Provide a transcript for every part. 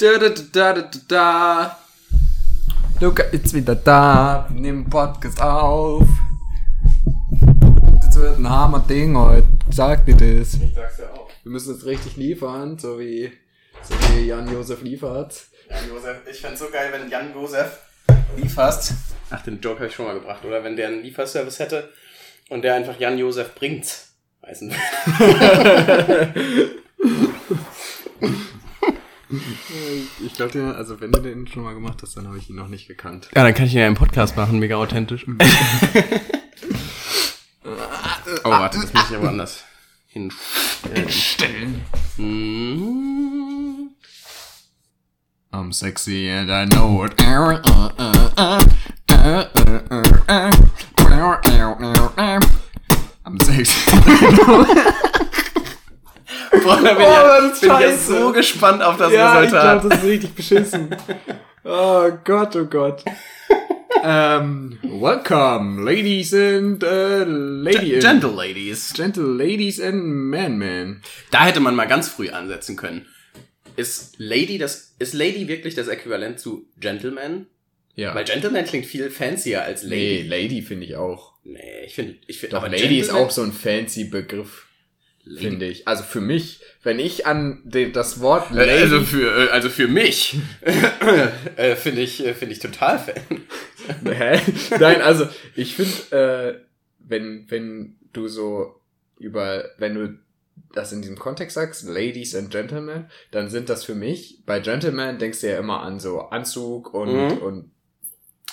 Da, da, da, da, da, da. Luca ist wieder da. Wir nehmen Podcast auf. Das wird ein Hammer-Ding heute. Sag dir das. Ich sag's ja auch. Wir müssen es richtig liefern, so wie, so wie Jan-Josef liefert. Jan Josef, ich fänd's so geil, wenn Jan Josef liefert. Ach, den Joke habe ich schon mal gebracht, oder? Wenn der einen Lieferservice hätte und der einfach Jan Josef bringt. Heißen Ich glaube, also wenn du den schon mal gemacht hast, dann habe ich ihn noch nicht gekannt. Ja, dann kann ich ihn ja im Podcast machen, mega authentisch. oh, warte, das muss ich aber anders hinstellen. Hm. I'm sexy and I know it. I'm sexy. Boah, da bin, Oh, ich, das bin ich ja so gespannt auf das ja, ich Resultat. glaube, das ist richtig beschissen. Oh Gott, oh Gott. ähm, welcome, ladies and uh, ladies. Gentle Ladies. Gentle ladies and men, man. Da hätte man mal ganz früh ansetzen können. Ist Lady das, ist Lady wirklich das Äquivalent zu Gentleman? Ja. Weil Gentleman klingt viel fancier als nee, Lady. Lady finde ich auch. Nee, ich finde, ich finde, Doch, Lady ist auch so ein fancy Begriff, finde ich. Also für mich, wenn ich an den, das Wort Lady... Also für, äh, also für mich äh, finde ich, äh, finde ich total fan. Hä? Nein, also ich finde, äh, wenn, wenn du so über, wenn du das in diesem Kontext sagst, Ladies and Gentlemen, dann sind das für mich, bei Gentlemen denkst du ja immer an so Anzug und, Mhm. und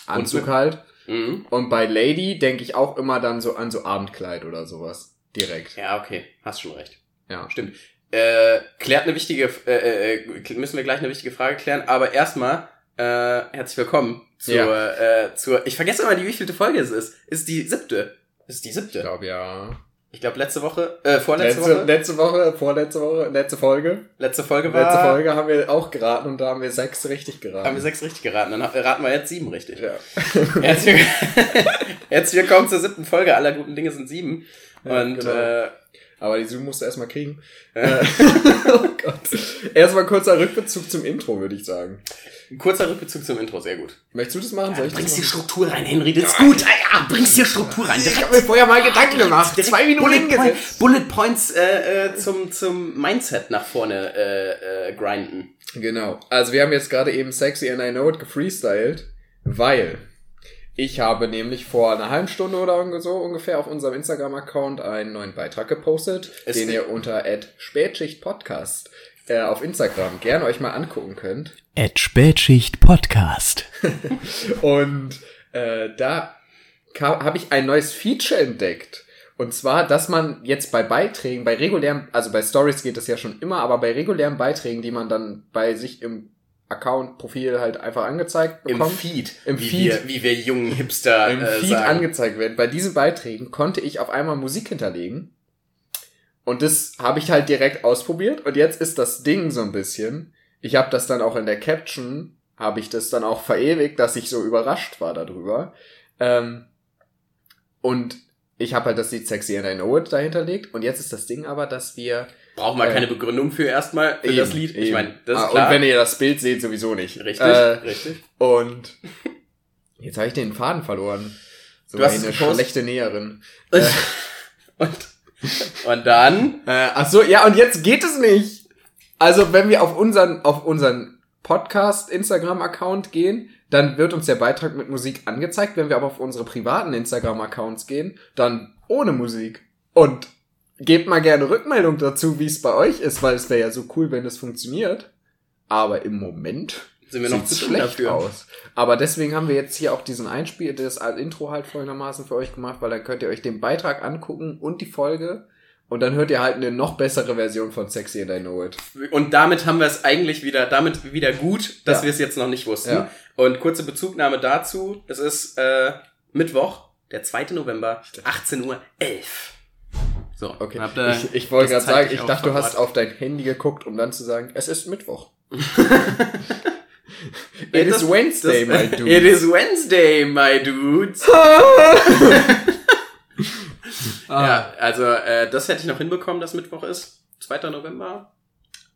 Anzug mit- halt. Mhm. Und bei Lady denke ich auch immer dann so an so Abendkleid oder sowas. Direkt. Ja, okay, hast schon recht. Ja. Stimmt. Äh, klärt eine wichtige, äh, äh, müssen wir gleich eine wichtige Frage klären, aber erstmal, äh, herzlich willkommen zur, Ja. äh, zur, ich vergesse immer, die wievielte Folge es ist. Ist die siebte. Ist die Ich siebte. glaube ja. Ich glaube, letzte Woche, äh, vorletzte Letzte, Woche, letzte Woche, vorletzte Woche, letzte Folge. letzte Folge war, Letzte Folge haben wir auch geraten und da haben wir sechs richtig geraten. haben wir sechs richtig geraten, dann raten wir jetzt sieben richtig. ja. Herzlich, herzlich willkommen zur siebten Folge, aller guten Dinge sind sieben. Ja, Und, genau. äh, Aber die Zoom musst du erstmal kriegen. Äh, oh Gott. Erstmal kurzer Rückbezug zum Intro, würde ich sagen. kurzer Rückbezug zum Intro, sehr gut. Möchtest du das machen? Soll ich das Bringst hier machen? Struktur rein, Henry, das ist gut. Ja, ja, bringst hier Struktur rein. Ich habe mir vorher mal Gedanken gemacht. Direkt Zwei Minuten Bullet, Point. Bullet Points äh, äh, zum, zum Mindset nach vorne äh, äh, grinden. Genau. Also wir haben jetzt gerade eben Sexy and I Know It gefreestylt, weil ich habe nämlich vor einer halben Stunde oder so ungefähr auf unserem Instagram-Account einen neuen Beitrag gepostet, Es- den ihr unter @spätschichtpodcast äh, auf Instagram gerne euch mal angucken könnt. At Spätschicht Podcast. Und äh, da habe ich ein neues Feature entdeckt. Und zwar, dass man jetzt bei Beiträgen, bei regulären, also bei Stories geht das ja schon immer, aber bei regulären Beiträgen, die man dann bei sich im Account-Profil halt einfach angezeigt Im bekommt, Feed. Im wie Feed. Wir, wie wir jungen Hipster im äh, Feed sagen. angezeigt werden. Bei diesen Beiträgen konnte ich auf einmal Musik hinterlegen. Und das habe ich halt direkt ausprobiert. Und jetzt ist das Ding so ein bisschen. Ich habe das dann auch in der Caption, habe ich das dann auch verewigt, dass ich so überrascht war darüber. Ähm, und ich habe halt das Lied Sexy and I Know It dahinterlegt. Und jetzt ist das Ding aber, dass wir... Brauchen wir Äh, keine Begründung für erstmal, für das Eben, Lied. Ich eben. meine, das ist Ah, klar. Und wenn ihr das Bild seht, sowieso nicht. richtig, Äh, richtig. und jetzt habe ich den Faden verloren. So Du hast eine schlechte Näherin. Und, und dann, Äh, ach so, ja, und jetzt geht es nicht. Also, wenn wir auf unseren, auf unseren Podcast Instagram-Account gehen, dann wird uns der Beitrag mit Musik angezeigt. Wenn wir aber auf unsere privaten Instagram-Accounts gehen, dann ohne Musik. Und gebt mal gerne Rückmeldung dazu, wie es bei euch ist, weil es wäre ja so cool, wenn es funktioniert. Aber im Moment sind wir noch zu schlecht dafür. aus. Aber deswegen haben wir jetzt hier auch diesen Einspiel, das als Intro halt folgendermaßen für euch gemacht, weil dann könnt ihr euch den Beitrag angucken und die Folge und dann hört ihr halt eine noch bessere Version von Sexy and I Know It. Und damit haben wir es eigentlich wieder, damit wieder gut, dass Ja. wir es jetzt noch nicht wussten. Ja. Und kurze Bezugnahme dazu, es ist äh, Mittwoch, der 2. November, 18.11 Uhr. So, Okay. ihr ich ich wollte gerade sagen, ich dachte, du hast auf dein Handy geguckt, um dann zu sagen, es ist Mittwoch. Äh, It das- is Wednesday, das- my dude. It is Wednesday, my dudes. Ah. Ja, also äh, das hätte ich noch hinbekommen, dass Mittwoch ist. 2. November?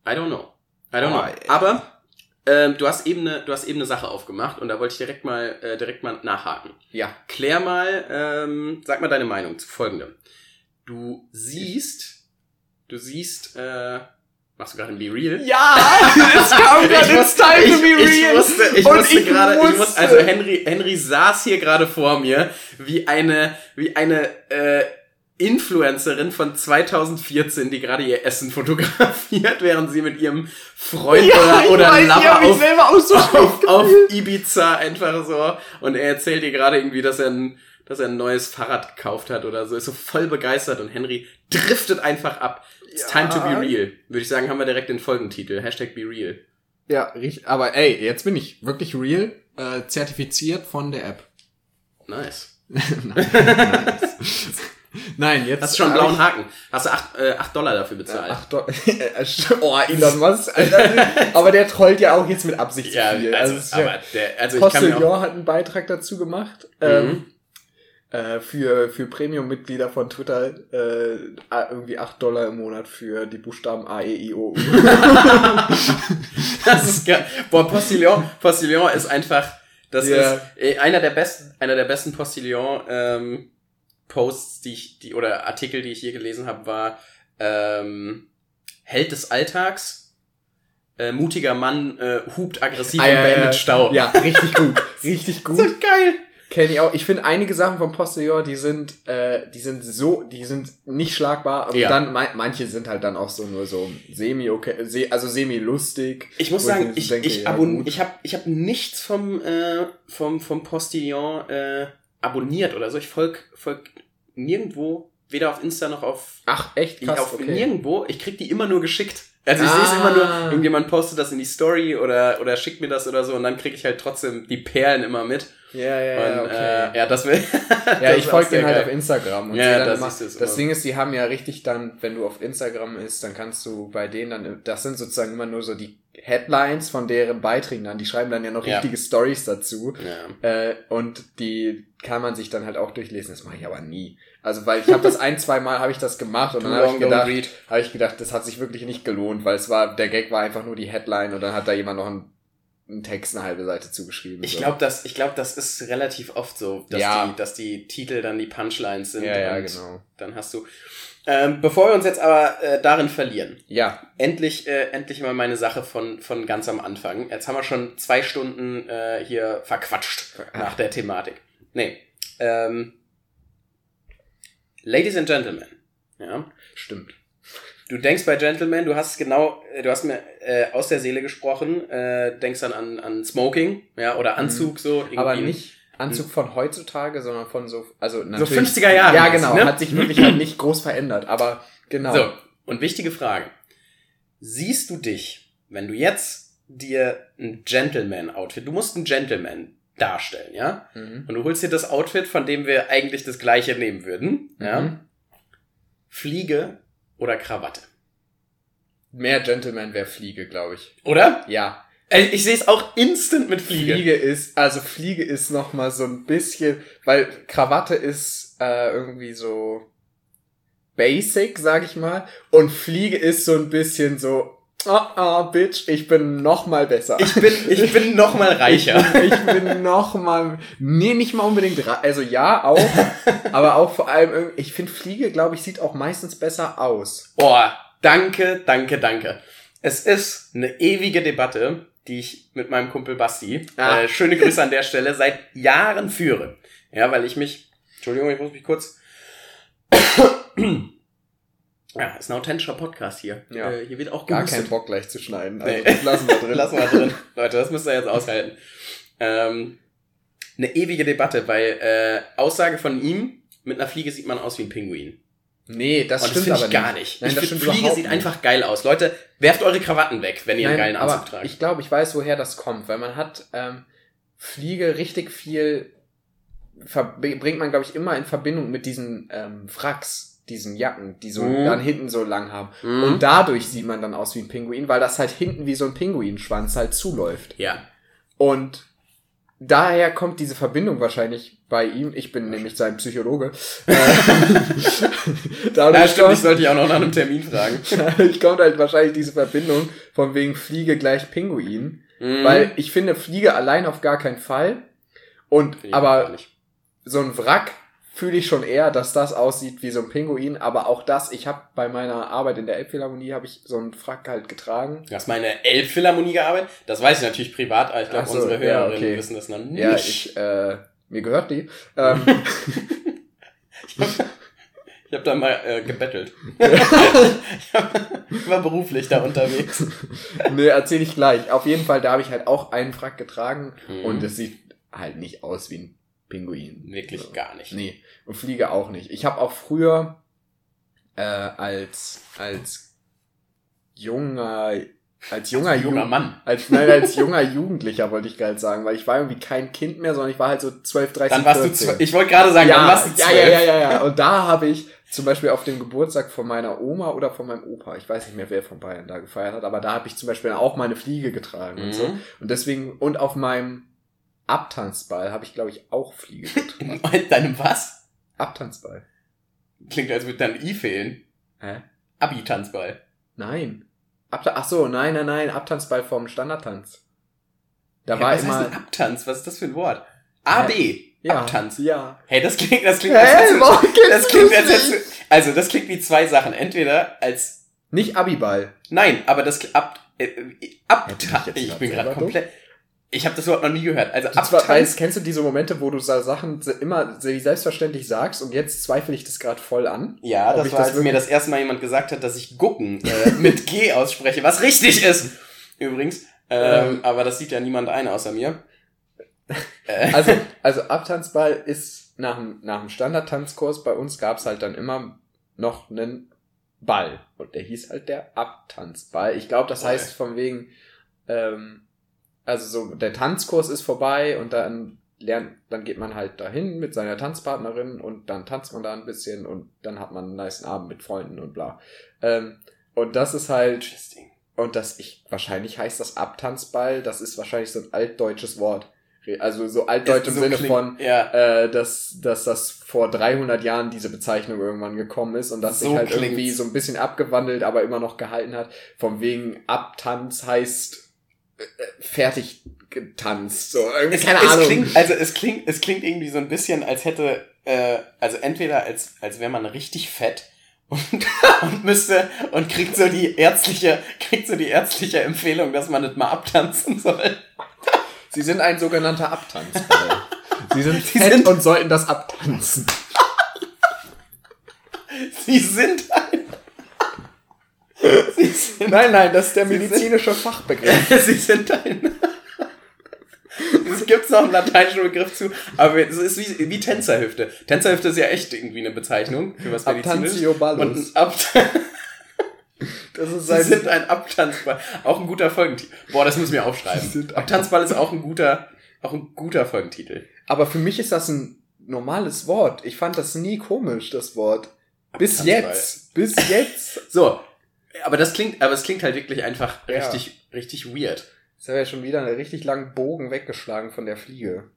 I don't know. I don't Oh, know. Aber ähm, du hast eben eine, du hast eben eine Sache aufgemacht und da wollte ich direkt mal, äh, direkt mal nachhaken. Ja. Klär mal, ähm, sag mal deine Meinung zu folgendem. Du siehst, du siehst, äh, machst du gerade ein Be Real? Ja, es kam Ich wusste, ich, ich wusste, ich Und wusste ich gerade, ich wusste- also Henry, Henry saß hier gerade vor mir wie eine, wie eine äh, Influencerin von 2014, die gerade ihr Essen fotografiert, während sie mit ihrem Freund oder, oder Lover auf, so auf, auf Ibiza einfach so. Und er erzählt ihr gerade irgendwie, dass er ein dass er ein neues Fahrrad gekauft hat oder so, ist so voll begeistert und Henry driftet einfach ab. It's Ja. time to be real. Würde ich sagen, haben wir direkt den Folgentitel. Hashtag be real. Ja, richtig. Aber ey, jetzt bin ich wirklich real, äh, zertifiziert von der App. Nice. Nein, jetzt Hast du schon einen blauen Haken. Hast du acht, äh, acht Dollar dafür bezahlt. Ach doch. oh, Elon Musk. Alter. Aber der trollt ja auch jetzt mit Absicht ja, viel. also, ja- aber der, also ich kann mir auch, hat einen Beitrag dazu gemacht. Ähm, äh, für, für Premium-Mitglieder von Twitter äh, irgendwie 8 Dollar im Monat für die Buchstaben A, E, I, O, U. das ist geil. Boah, Postillon, Postillon ist einfach, das Ja. ist äh, einer der besten, einer der besten Postillon, ähm, Posts, die ich, die, oder Artikel, die ich je gelesen habe, war, ähm, Held des Alltags, äh, mutiger Mann, äh, hupt aggressiv Ah, und ja, beendet ja. Stau. Ja, richtig gut. Richtig gut. So geil. Kenne ich auch. Ich finde einige Sachen vom Postillon, die sind, äh, die sind so, die sind nicht schlagbar. Und Ja. dann ma- manche sind halt dann auch so nur so semi okay, se, also semi lustig. Ich muss sagen, ich, denke, ich, ja, abon ich habe ich hab nichts vom, äh, vom, vom Postillon äh, abonniert oder so. Ich folg, folg nirgendwo, weder auf Insta noch auf, Ach, echt krass. auf okay. nirgendwo. Ich krieg die immer nur geschickt. Also ich Ah. sehe es immer nur, irgendjemand postet das in die Story oder, oder schickt mir das oder so und dann krieg ich halt trotzdem die Perlen immer mit. Ja, ja, und, ja, okay. äh, ja, das will. Ja, das ich ist folge denen halt geil. auf Instagram. Und Ja, dann da immer, es das immer. Ding ist, die haben ja richtig dann, wenn du auf Instagram ist, dann kannst du bei denen dann, das sind sozusagen immer nur so die Headlines von deren Beiträgen dann. Die schreiben dann ja noch Ja. richtige Stories dazu. Ja. Äh, und die kann man sich dann halt auch durchlesen. Das mache ich aber nie. Also, weil ich habe das ein, zwei Mal habe ich das gemacht und Too dann habe ich gedacht, habe ich gedacht, das hat sich wirklich nicht gelohnt, weil es war, der Gag war einfach nur die Headline und dann hat da jemand noch einen, einen Text eine halbe Seite zugeschrieben. Ich so. glaube, das, ich glaube, das ist relativ oft so, dass, Ja. die, dass die Titel dann die Punchlines sind. Ja, ja, genau. Dann hast du. Ähm, bevor wir uns jetzt aber äh, darin verlieren, Ja, endlich, äh, endlich mal meine Sache von, von ganz am Anfang. Jetzt haben wir schon zwei Stunden äh, hier verquatscht nach der Thematik. Nee. Ähm, Ladies and Gentlemen. Ja. stimmt. Du denkst bei Gentlemen, du hast genau, äh, du hast mir äh, aus der Seele gesprochen, äh, denkst dann an, an Smoking, ja, oder Anzug so. irgendwie. Mhm. Aber nicht Anzug von heutzutage, sondern von so, also So natürlich. 50er Jahre. Ja, genau. Ne? Hat sich wirklich halt nicht groß verändert, aber genau. So, und wichtige Frage. Siehst du dich, wenn du jetzt dir ein Gentleman-Outfit, du musst ein Gentleman darstellen, ja? Mhm. Und du holst dir das Outfit, von dem wir eigentlich das gleiche nehmen würden, ja? Mhm. Fliege oder Krawatte. Mehr Gentleman wäre Fliege, glaube ich. Oder? Ja. Ich sehe es auch instant mit Fliege. Fliege ist, also Fliege ist noch mal so ein bisschen, weil Krawatte ist äh, irgendwie so basic, sag ich mal, und Fliege ist so ein bisschen so, ah, ah, Bitch, ich bin noch mal besser. Ich bin, ich bin noch mal reicher. Ich bin, ich bin noch mal, nee, nicht mal unbedingt, also ja, auch, aber auch vor allem, irg- ich finde Fliege, glaube ich, sieht auch meistens besser aus. Boah, danke, danke, danke. Es ist eine ewige Debatte, die ich mit meinem Kumpel Basti, Ah. äh, schöne Grüße an der Stelle, seit Jahren führe. Ja, weil ich mich, Entschuldigung, ich muss mich kurz. Ja, ist ein authentischer Podcast hier. Ja. Äh, hier wird auch Gar keinen Bock gleich zu schneiden, also Nee. das lassen wir drin. Lassen wir drin. Leute, das müsst ihr jetzt aushalten. Ähm, eine ewige Debatte, weil äh, Aussage von ihm, mit einer Fliege sieht man aus wie ein Pinguin. Nee, das Und das stimmt finde aber ich gar nicht. nicht. Nein, ich das finde, stimmt Fliege sieht nicht. einfach geil aus. Leute, werft eure Krawatten weg, wenn ihr einen Nein, geilen Anzug tragt. Ich glaube, ich weiß, woher das kommt, weil man hat ähm, Fliege richtig viel bringt man, glaube ich, immer in Verbindung mit diesen ähm, Fracks, diesen Jacken, die so Mhm. dann hinten so lang haben. Mhm. Und dadurch sieht man dann aus wie ein Pinguin, weil das halt hinten wie so ein Pinguinschwanz halt zuläuft. ja. Und daher kommt diese Verbindung wahrscheinlich bei ihm. Ich bin nämlich sein Psychologe. Äh, Dadurch Ja, stimmt, ich sollte dich auch noch nach einem Termin fragen. dadurch kommt halt wahrscheinlich diese Verbindung von wegen Fliege gleich Pinguin. Mhm. Weil ich finde Fliege allein auf gar keinen Fall. Und ich aber so ein Wrack fühle ich schon eher, dass das aussieht wie so ein Pinguin. Aber auch das, ich habe bei meiner Arbeit in der Elbphilharmonie habe ich so einen Wrack halt getragen. Du hast meine Elbphilharmonie gearbeitet. Das weiß ich natürlich privat, aber ich glaube, so, unsere ja, Hörerinnen okay. wissen das noch nicht. Ja, ich, äh, mir gehört die. Ähm, Ich habe da mal äh, gebettelt. ich hab- ich war beruflich da unterwegs. nee, erzähl ich gleich. Auf jeden Fall, da habe ich halt auch einen Wrack getragen Mhm. und es sieht halt nicht aus wie ein Pinguin. Wirklich So. gar nicht. Nee, und Fliege auch nicht. Ich habe auch früher äh, als als junger als junger Als junger Ju- Mann. als nein, als junger Jugendlicher wollte ich gerade sagen, weil ich war irgendwie kein Kind mehr, sondern ich war halt so 12, 13, Dann warst du 14. zwölf. Ich wollte gerade sagen, dann ja, warst du ja, zwölf. ja, ja, ja, ja. Und da habe ich zum Beispiel auf dem Geburtstag von meiner Oma oder von meinem Opa, ich weiß nicht mehr, wer von beiden da gefeiert hat, aber da habe ich zum Beispiel auch meine Fliege getragen und so. Mhm. Und deswegen, und auf meinem Abtanzball habe ich, glaube ich, auch Fliege getragen. Und deinem was? Abtanzball. Klingt, als würde dann I fehlen. Hä? Abi-Tanzball. Nein. Abta Ach so, nein, nein, nein, Abtanzball vom Standardtanz. Da Hä, war was immer. heißt denn Abtanz? Was ist das für ein Wort? AB. ja, Abtanz. Ja. Hey, das klingt, das klingt, als du- warum kennst das klingt, als hättest du, also, das klingt wie zwei Sachen. Entweder als, Nicht Abiball. nein, aber das, ab, äh, ab, Hätte ich ich bin gerade komplett, ich habe das Wort noch nie gehört. Also, Du zwar, weißt, Abtanz, kennst du diese Momente, wo du so Sachen immer se- selbstverständlich sagst und jetzt zweifle ich das gerade voll an? ja, das ich war, das als mir das erste Mal jemand gesagt hat, dass ich gucken äh, mit G ausspreche, was richtig ist. Übrigens. Ähm, Ähm. aber das sieht ja niemand ein außer mir. Äh, Also, also Abtanzball ist nach dem, nach dem Standardtanzkurs bei uns gab's halt dann immer noch einen Ball. Und der hieß halt der Abtanzball. Ich glaube, das heißt von wegen, ähm, also so, der Tanzkurs ist vorbei und dann lernt, dann geht man halt dahin mit seiner Tanzpartnerin und dann tanzt man da ein bisschen und dann hat man einen nice Abend mit Freunden und bla. Ähm, und das ist halt, und das, ich, wahrscheinlich heißt das Abtanzball, das ist wahrscheinlich so ein altdeutsches Wort. Also so altdeutsch im So Sinne klingt- von, Ja, äh, dass, dass das vor 300 Jahren diese Bezeichnung irgendwann gekommen ist und dass So sich halt klingt's. irgendwie so ein bisschen abgewandelt, aber immer noch gehalten hat. Von wegen Abtanz heißt fertig getanzt. So, irgendwie, es, keine es Ahnung. Klingt, also es klingt, es klingt irgendwie so ein bisschen, als hätte, äh, also entweder als, als wäre man richtig fett und, und müsste und kriegt so die ärztliche, kriegt so die ärztliche Empfehlung, dass man das mal abtanzen soll. Sie sind ein sogenannter Abtanzball. Sie sind Sie fett sind- und sollten das abtanzen. Sie sind ein. Nein, nein, das ist der medizinische Fachbegriff. Sie sind ein. Es gibt noch einen lateinischen Begriff zu, aber es ist wie, wie Tänzerhüfte. Tänzerhüfte ist ja echt irgendwie eine Bezeichnung für was medizinisches. Abtantio Und ballus. ein Ab Das ist Sie sind ein Abtanzball. Auch ein guter Folgentitel. Boah, das müssen wir aufschreiben. Abtanzball ist auch ein guter, auch ein guter Folgentitel. aber für mich ist das ein normales Wort. Ich fand das nie komisch, das Wort. Bis Abtanzball. jetzt. Bis jetzt. So. Aber das klingt, aber es klingt halt wirklich einfach Ja. richtig, richtig weird. Jetzt haben wir ja schon wieder einen richtig langen Bogen weggeschlagen von der Fliege.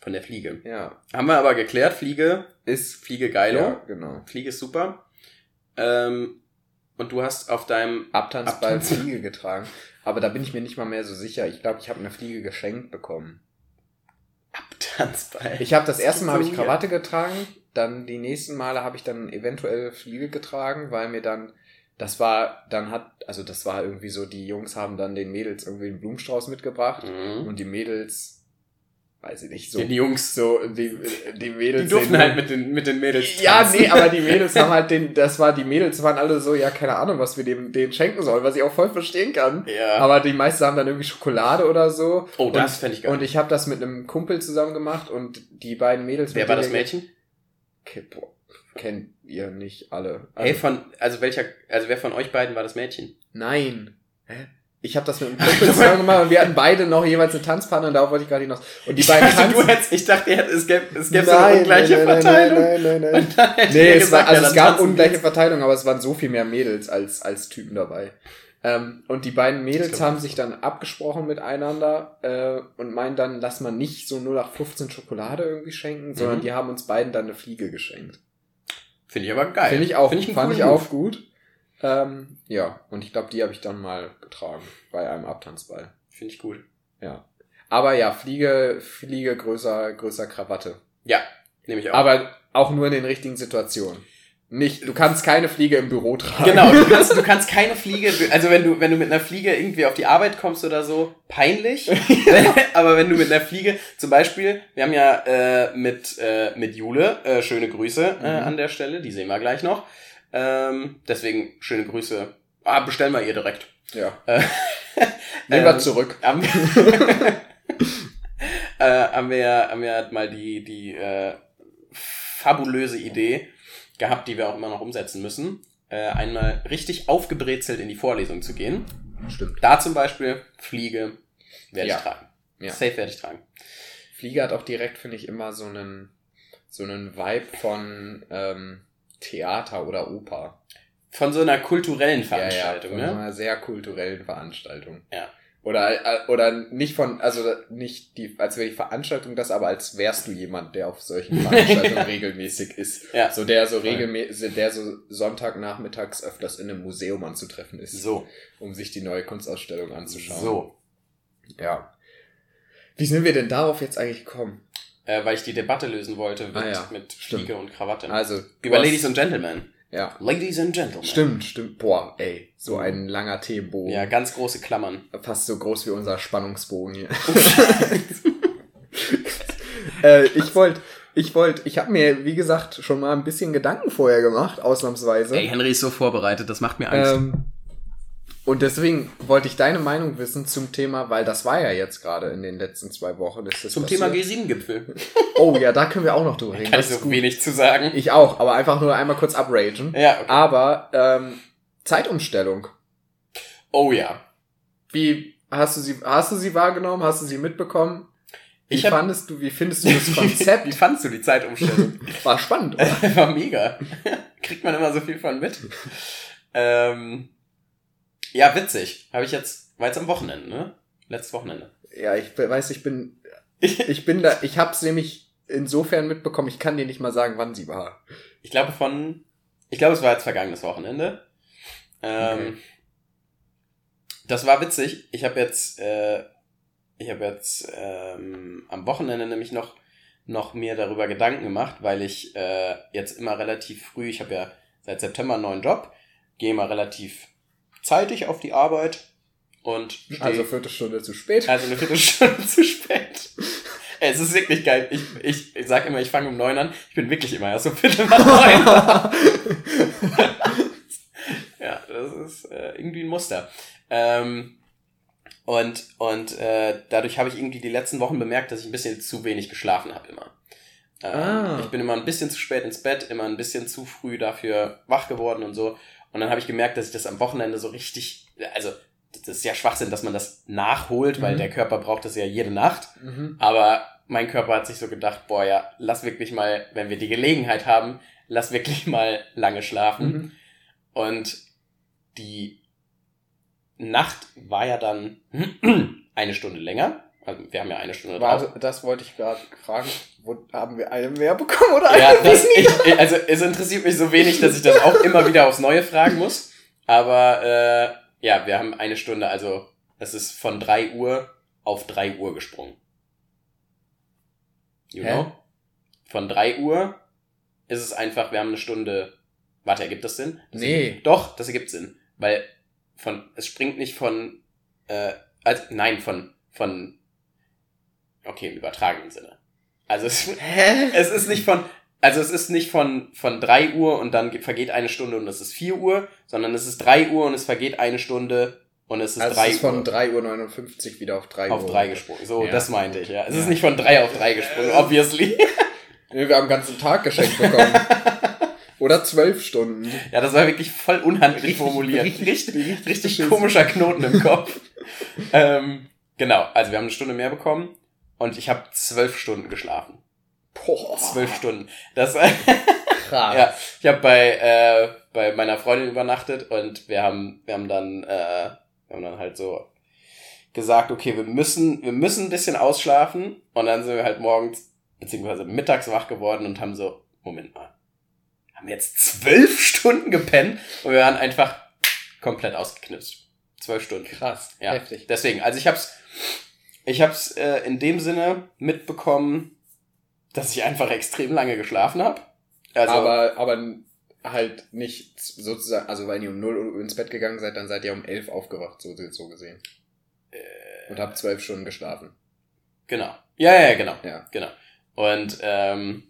Von der Fliege. Ja. Haben wir aber geklärt, Fliege, Ist. Fliege geilo. Ja, genau. Fliege ist super. Ähm, und du hast auf deinem Abtanzball Abtanz- Fliege getragen. Aber da bin ich mir nicht mal mehr so sicher. Ich glaube, ich habe eine Fliege geschenkt bekommen. Abtanzball. Ich habe das erste Mal So habe ich. Krawatte getragen, dann die nächsten Male habe ich dann eventuell Fliege getragen, weil mir dann das war dann hat also das war irgendwie so die Jungs haben dann den Mädels irgendwie einen Blumenstrauß mitgebracht Mhm. und die Mädels weiß ich nicht so Die Jungs, so die die Mädels die durften den- halt mit den, mit den Mädels ja, tanzen. nee, aber die Mädels haben halt den, das war, die Mädels waren alle so, ja, keine Ahnung, was wir dem, denen schenken sollen, was ich auch voll verstehen kann. Ja. Aber die meisten haben dann irgendwie Schokolade oder so. oh, das und, fände ich geil. Und ich habe das mit einem Kumpel zusammen gemacht und die beiden Mädels. Wer war das Mädchen? Okay, boah, kennt ihr nicht alle. Hey, Also, von, also welcher, also wer von euch beiden war das Mädchen? nein. Hä? Ich habe das mit einem Kumpel zusammen gemacht und wir hatten beide noch jeweils eine Tanzpartner und darauf wollte ich gerade hinaus. Und die Ich beiden dachte, du hättest, ich dachte, es gäbe, es gäbe so eine Nein, ungleiche nein, nein, Verteilung. Nein, nein, nein, nein. Hättet Nee, es, war, gesagt, also ja, es gab ungleiche wir. Verteilung, aber es waren so viel mehr Mädels als, als Typen dabei. Ähm, und die beiden Mädels haben sich dann abgesprochen miteinander äh, und meinen dann, lass mal nicht so 0815 Schokolade irgendwie schenken, sondern Mhm. die haben uns beiden dann eine Fliege geschenkt. Finde ich aber geil. Finde ich auch, Finde ich fand ich auch gut. Ähm, ja, und ich glaube, die habe ich dann mal getragen bei einem Abtanzball. Finde ich cool. Ja. Aber ja, Fliege, Fliege größer, größer Krawatte. Ja, nehme ich auch. Aber auch nur in den richtigen Situationen. Nicht, du kannst keine Fliege im Büro tragen. Genau, du kannst, du kannst keine Fliege, also wenn du, wenn du mit einer Fliege irgendwie auf die Arbeit kommst oder so, peinlich. Aber wenn du mit einer Fliege, zum Beispiel, wir haben ja äh, mit, äh, mit Jule, äh, schöne Grüße äh, Mhm. an der Stelle, die sehen wir gleich noch. Ähm, deswegen schöne Grüße. Ah, bestellen wir ihr direkt. Ja. Äh, Nehmen wir ähm, zurück. haben, äh, haben wir ja haben wir ja mal die, die äh, fabulöse Idee gehabt, die wir auch immer noch umsetzen müssen, äh, einmal richtig aufgebrezelt in die Vorlesung zu gehen. Stimmt. Da zum Beispiel Fliege werde Ja. ich tragen. Ja. Safe werde ich tragen. Fliege hat auch direkt, finde ich, immer so einen, so einen Vibe von ähm, Theater oder Oper. Von so einer kulturellen Veranstaltung, ja, ja, von so ne? einer sehr kulturellen Veranstaltung. Ja. Oder, äh, oder nicht von, also nicht die, als wäre die Veranstaltung das, aber als wärst du jemand, der auf solchen Veranstaltungen regelmäßig ist. Ja. So der so regelmäßig, der so Sonntagnachmittags öfters in einem Museum anzutreffen ist, So, um sich die neue Kunstausstellung anzuschauen. so. Ja. Wie sind wir denn darauf jetzt eigentlich gekommen? Äh, weil ich die Debatte lösen wollte mit, Ah ja, mit stimmt. Fliege und Krawatte. Also, Über Ladies and Gentlemen. Ja. Ladies and Gentlemen. Stimmt, stimmt. Boah, ey, so ein langer Themenbogen. Ja, ganz große Klammern. Fast so groß wie unser Spannungsbogen hier. äh, ich wollte, ich wollte, ich habe mir, wie gesagt, schon mal ein bisschen Gedanken vorher gemacht, ausnahmsweise. Ey, Henry ist so vorbereitet, das macht mir ähm, und deswegen wollte ich deine Meinung wissen zum Thema, weil das war ja jetzt gerade in den letzten zwei Wochen. Ist das Zum passiert. Thema G7-Gipfel. Oh ja, da können wir auch noch drüber reden. Kann Das ich ist so wenig zu sagen. Ich auch, aber einfach nur einmal kurz upragen. Ja, okay. Aber ähm, Zeitumstellung. Oh ja. Wie hast du sie, hast du sie wahrgenommen? Hast du sie mitbekommen? Wie Ich hab- fandest du, wie findest du das Wie Konzept? fandst du die Zeitumstellung? War spannend, oder? War mega. Kriegt man immer so viel von mit. Ähm, ja, witzig. Habe ich jetzt, war jetzt am Wochenende, ne? Letztes Wochenende. Ja, ich weiß, ich bin, ich bin da, ich hab's nämlich insofern mitbekommen, ich kann dir nicht mal sagen, wann sie war. Ich glaube von, ich glaube es war jetzt vergangenes Wochenende. Ähm, Okay. Das war witzig. Ich habe jetzt, äh, ich habe jetzt ähm, am Wochenende nämlich noch noch mir darüber Gedanken gemacht, weil ich äh, jetzt immer relativ früh, ich habe ja seit September einen neuen Job, gehe immer relativ zeitig auf die Arbeit und steh, Also Viertelstunde zu spät. also eine Viertelstunde zu spät. Es ist wirklich geil. Ich, ich, ich sag immer, ich fange um neun an. Ich bin wirklich immer erst um Viertel nach neun. ja, das ist äh, irgendwie ein Muster. Ähm, und und äh, dadurch habe ich irgendwie die letzten Wochen bemerkt, dass ich ein bisschen zu wenig geschlafen habe immer. Ah. Ich bin immer ein bisschen zu spät ins Bett, immer ein bisschen zu früh dafür wach geworden und so. Und dann habe ich gemerkt, dass ich das am Wochenende so richtig, also das ist ja Schwachsinn, dass man das nachholt, weil Mhm. der Körper braucht das ja jede Nacht. Mhm. Aber mein Körper hat sich so gedacht, boah ja, lass wirklich mal, wenn wir die Gelegenheit haben, lass wirklich mal lange schlafen. Mhm. Und die Nacht war ja dann eine Stunde länger. Also wir haben ja eine Stunde drauf. Warte, das wollte ich gerade fragen. Wo, haben wir eine mehr bekommen oder Ja, eine das, weniger? ich, ich- also es interessiert mich so wenig, dass ich das auch immer wieder aufs Neue fragen muss. Aber äh, ja, wir haben eine Stunde, also es ist von 3 Uhr auf 3 Uhr gesprungen. You Hä? know? Von 3 Uhr ist es einfach, wir haben eine Stunde. Warte, ergibt das Sinn? Das Nee. Ergibt, doch, das ergibt Sinn. Weil von, es springt nicht von, äh, also, nein, von, von, okay, im übertragenen Sinne. Also es, es ist nicht von, also es ist nicht von, von 3 Uhr und dann ge- vergeht eine Stunde und es ist 4 Uhr, sondern es ist 3 Uhr und es vergeht eine Stunde und es ist Also 3 es ist von Uhr 3.59 Uhr wieder auf 3 Uhr. auf 3 gesprungen. So, Ja. das meinte ich, ja. Es ist Ja. nicht von 3 auf 3 gesprungen, obviously. Nee, wir haben den ganzen Tag geschenkt bekommen. Oder zwölf Stunden. ja, das war wirklich voll unhandlich Richtig- formuliert. richtig- Richtig, richtig komischer Knoten im Kopf. ähm, genau, also wir haben eine Stunde mehr bekommen und ich habe zwölf Stunden geschlafen. Boah, Zwölf Stunden. Das, krass. Ja, ich habe bei, äh, bei meiner Freundin übernachtet und wir haben, wir haben dann, äh, wir haben dann halt so gesagt, okay, wir müssen, wir müssen ein bisschen ausschlafen und dann sind wir halt morgens beziehungsweise mittags wach geworden und haben so, Moment mal, haben jetzt zwölf Stunden gepennt und wir waren einfach komplett ausgeknipst. Zwölf Stunden. Krass, Ja, heftig. deswegen, also ich hab's, ich hab's äh, in dem Sinne mitbekommen, dass ich einfach extrem lange geschlafen habe. Also, aber, aber halt nicht sozusagen, also weil ihr um 0 Uhr ins Bett gegangen seid, dann seid ihr um 11 aufgewacht, so, so gesehen. äh, Und habt zwölf Stunden geschlafen. genau. Ja, ja, genau. Ja. Genau. Und ähm,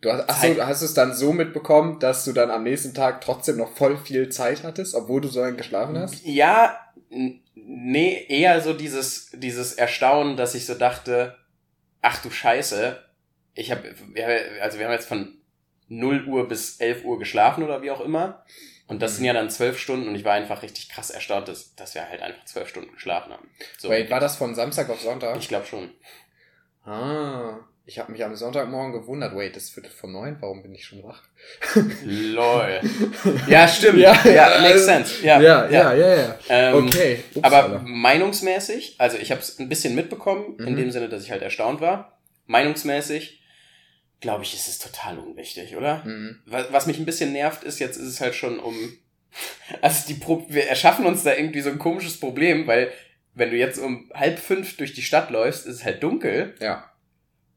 Du hast, ach so, hast du es dann so mitbekommen, dass du dann am nächsten Tag trotzdem noch voll viel Zeit hattest, obwohl du so lange geschlafen hast? ja, nee, eher so dieses, dieses Erstaunen, dass ich so dachte, ach du Scheiße, ich habe, also wir haben jetzt von 0 Uhr bis 11 Uhr geschlafen oder wie auch immer. Und das Mhm. sind ja dann zwölf Stunden und ich war einfach richtig krass erstaunt, dass, dass wir halt einfach zwölf Stunden geschlafen haben. So, Wait, war das von Samstag auf Sonntag? ich glaube schon. ah, ich habe mich am Sonntagmorgen gewundert. Wait, das wird von neun, warum bin ich schon wach? Lol. Ja, stimmt. Ja, Ja, ja, makes sense. Ja, ja, ja, ja. ja. Ähm, Okay. Ups, Aber Alter. meinungsmäßig, also ich habe es ein bisschen mitbekommen, in Mhm. dem Sinne, dass ich halt erstaunt war. Meinungsmäßig, glaube ich, ist es total unwichtig, oder? Mhm. Was, was mich ein bisschen nervt, ist, jetzt ist es halt schon um. Also die Pro wir erschaffen uns da irgendwie so ein komisches Problem, weil wenn du jetzt um halb fünf durch die Stadt läufst, ist es halt dunkel. Ja.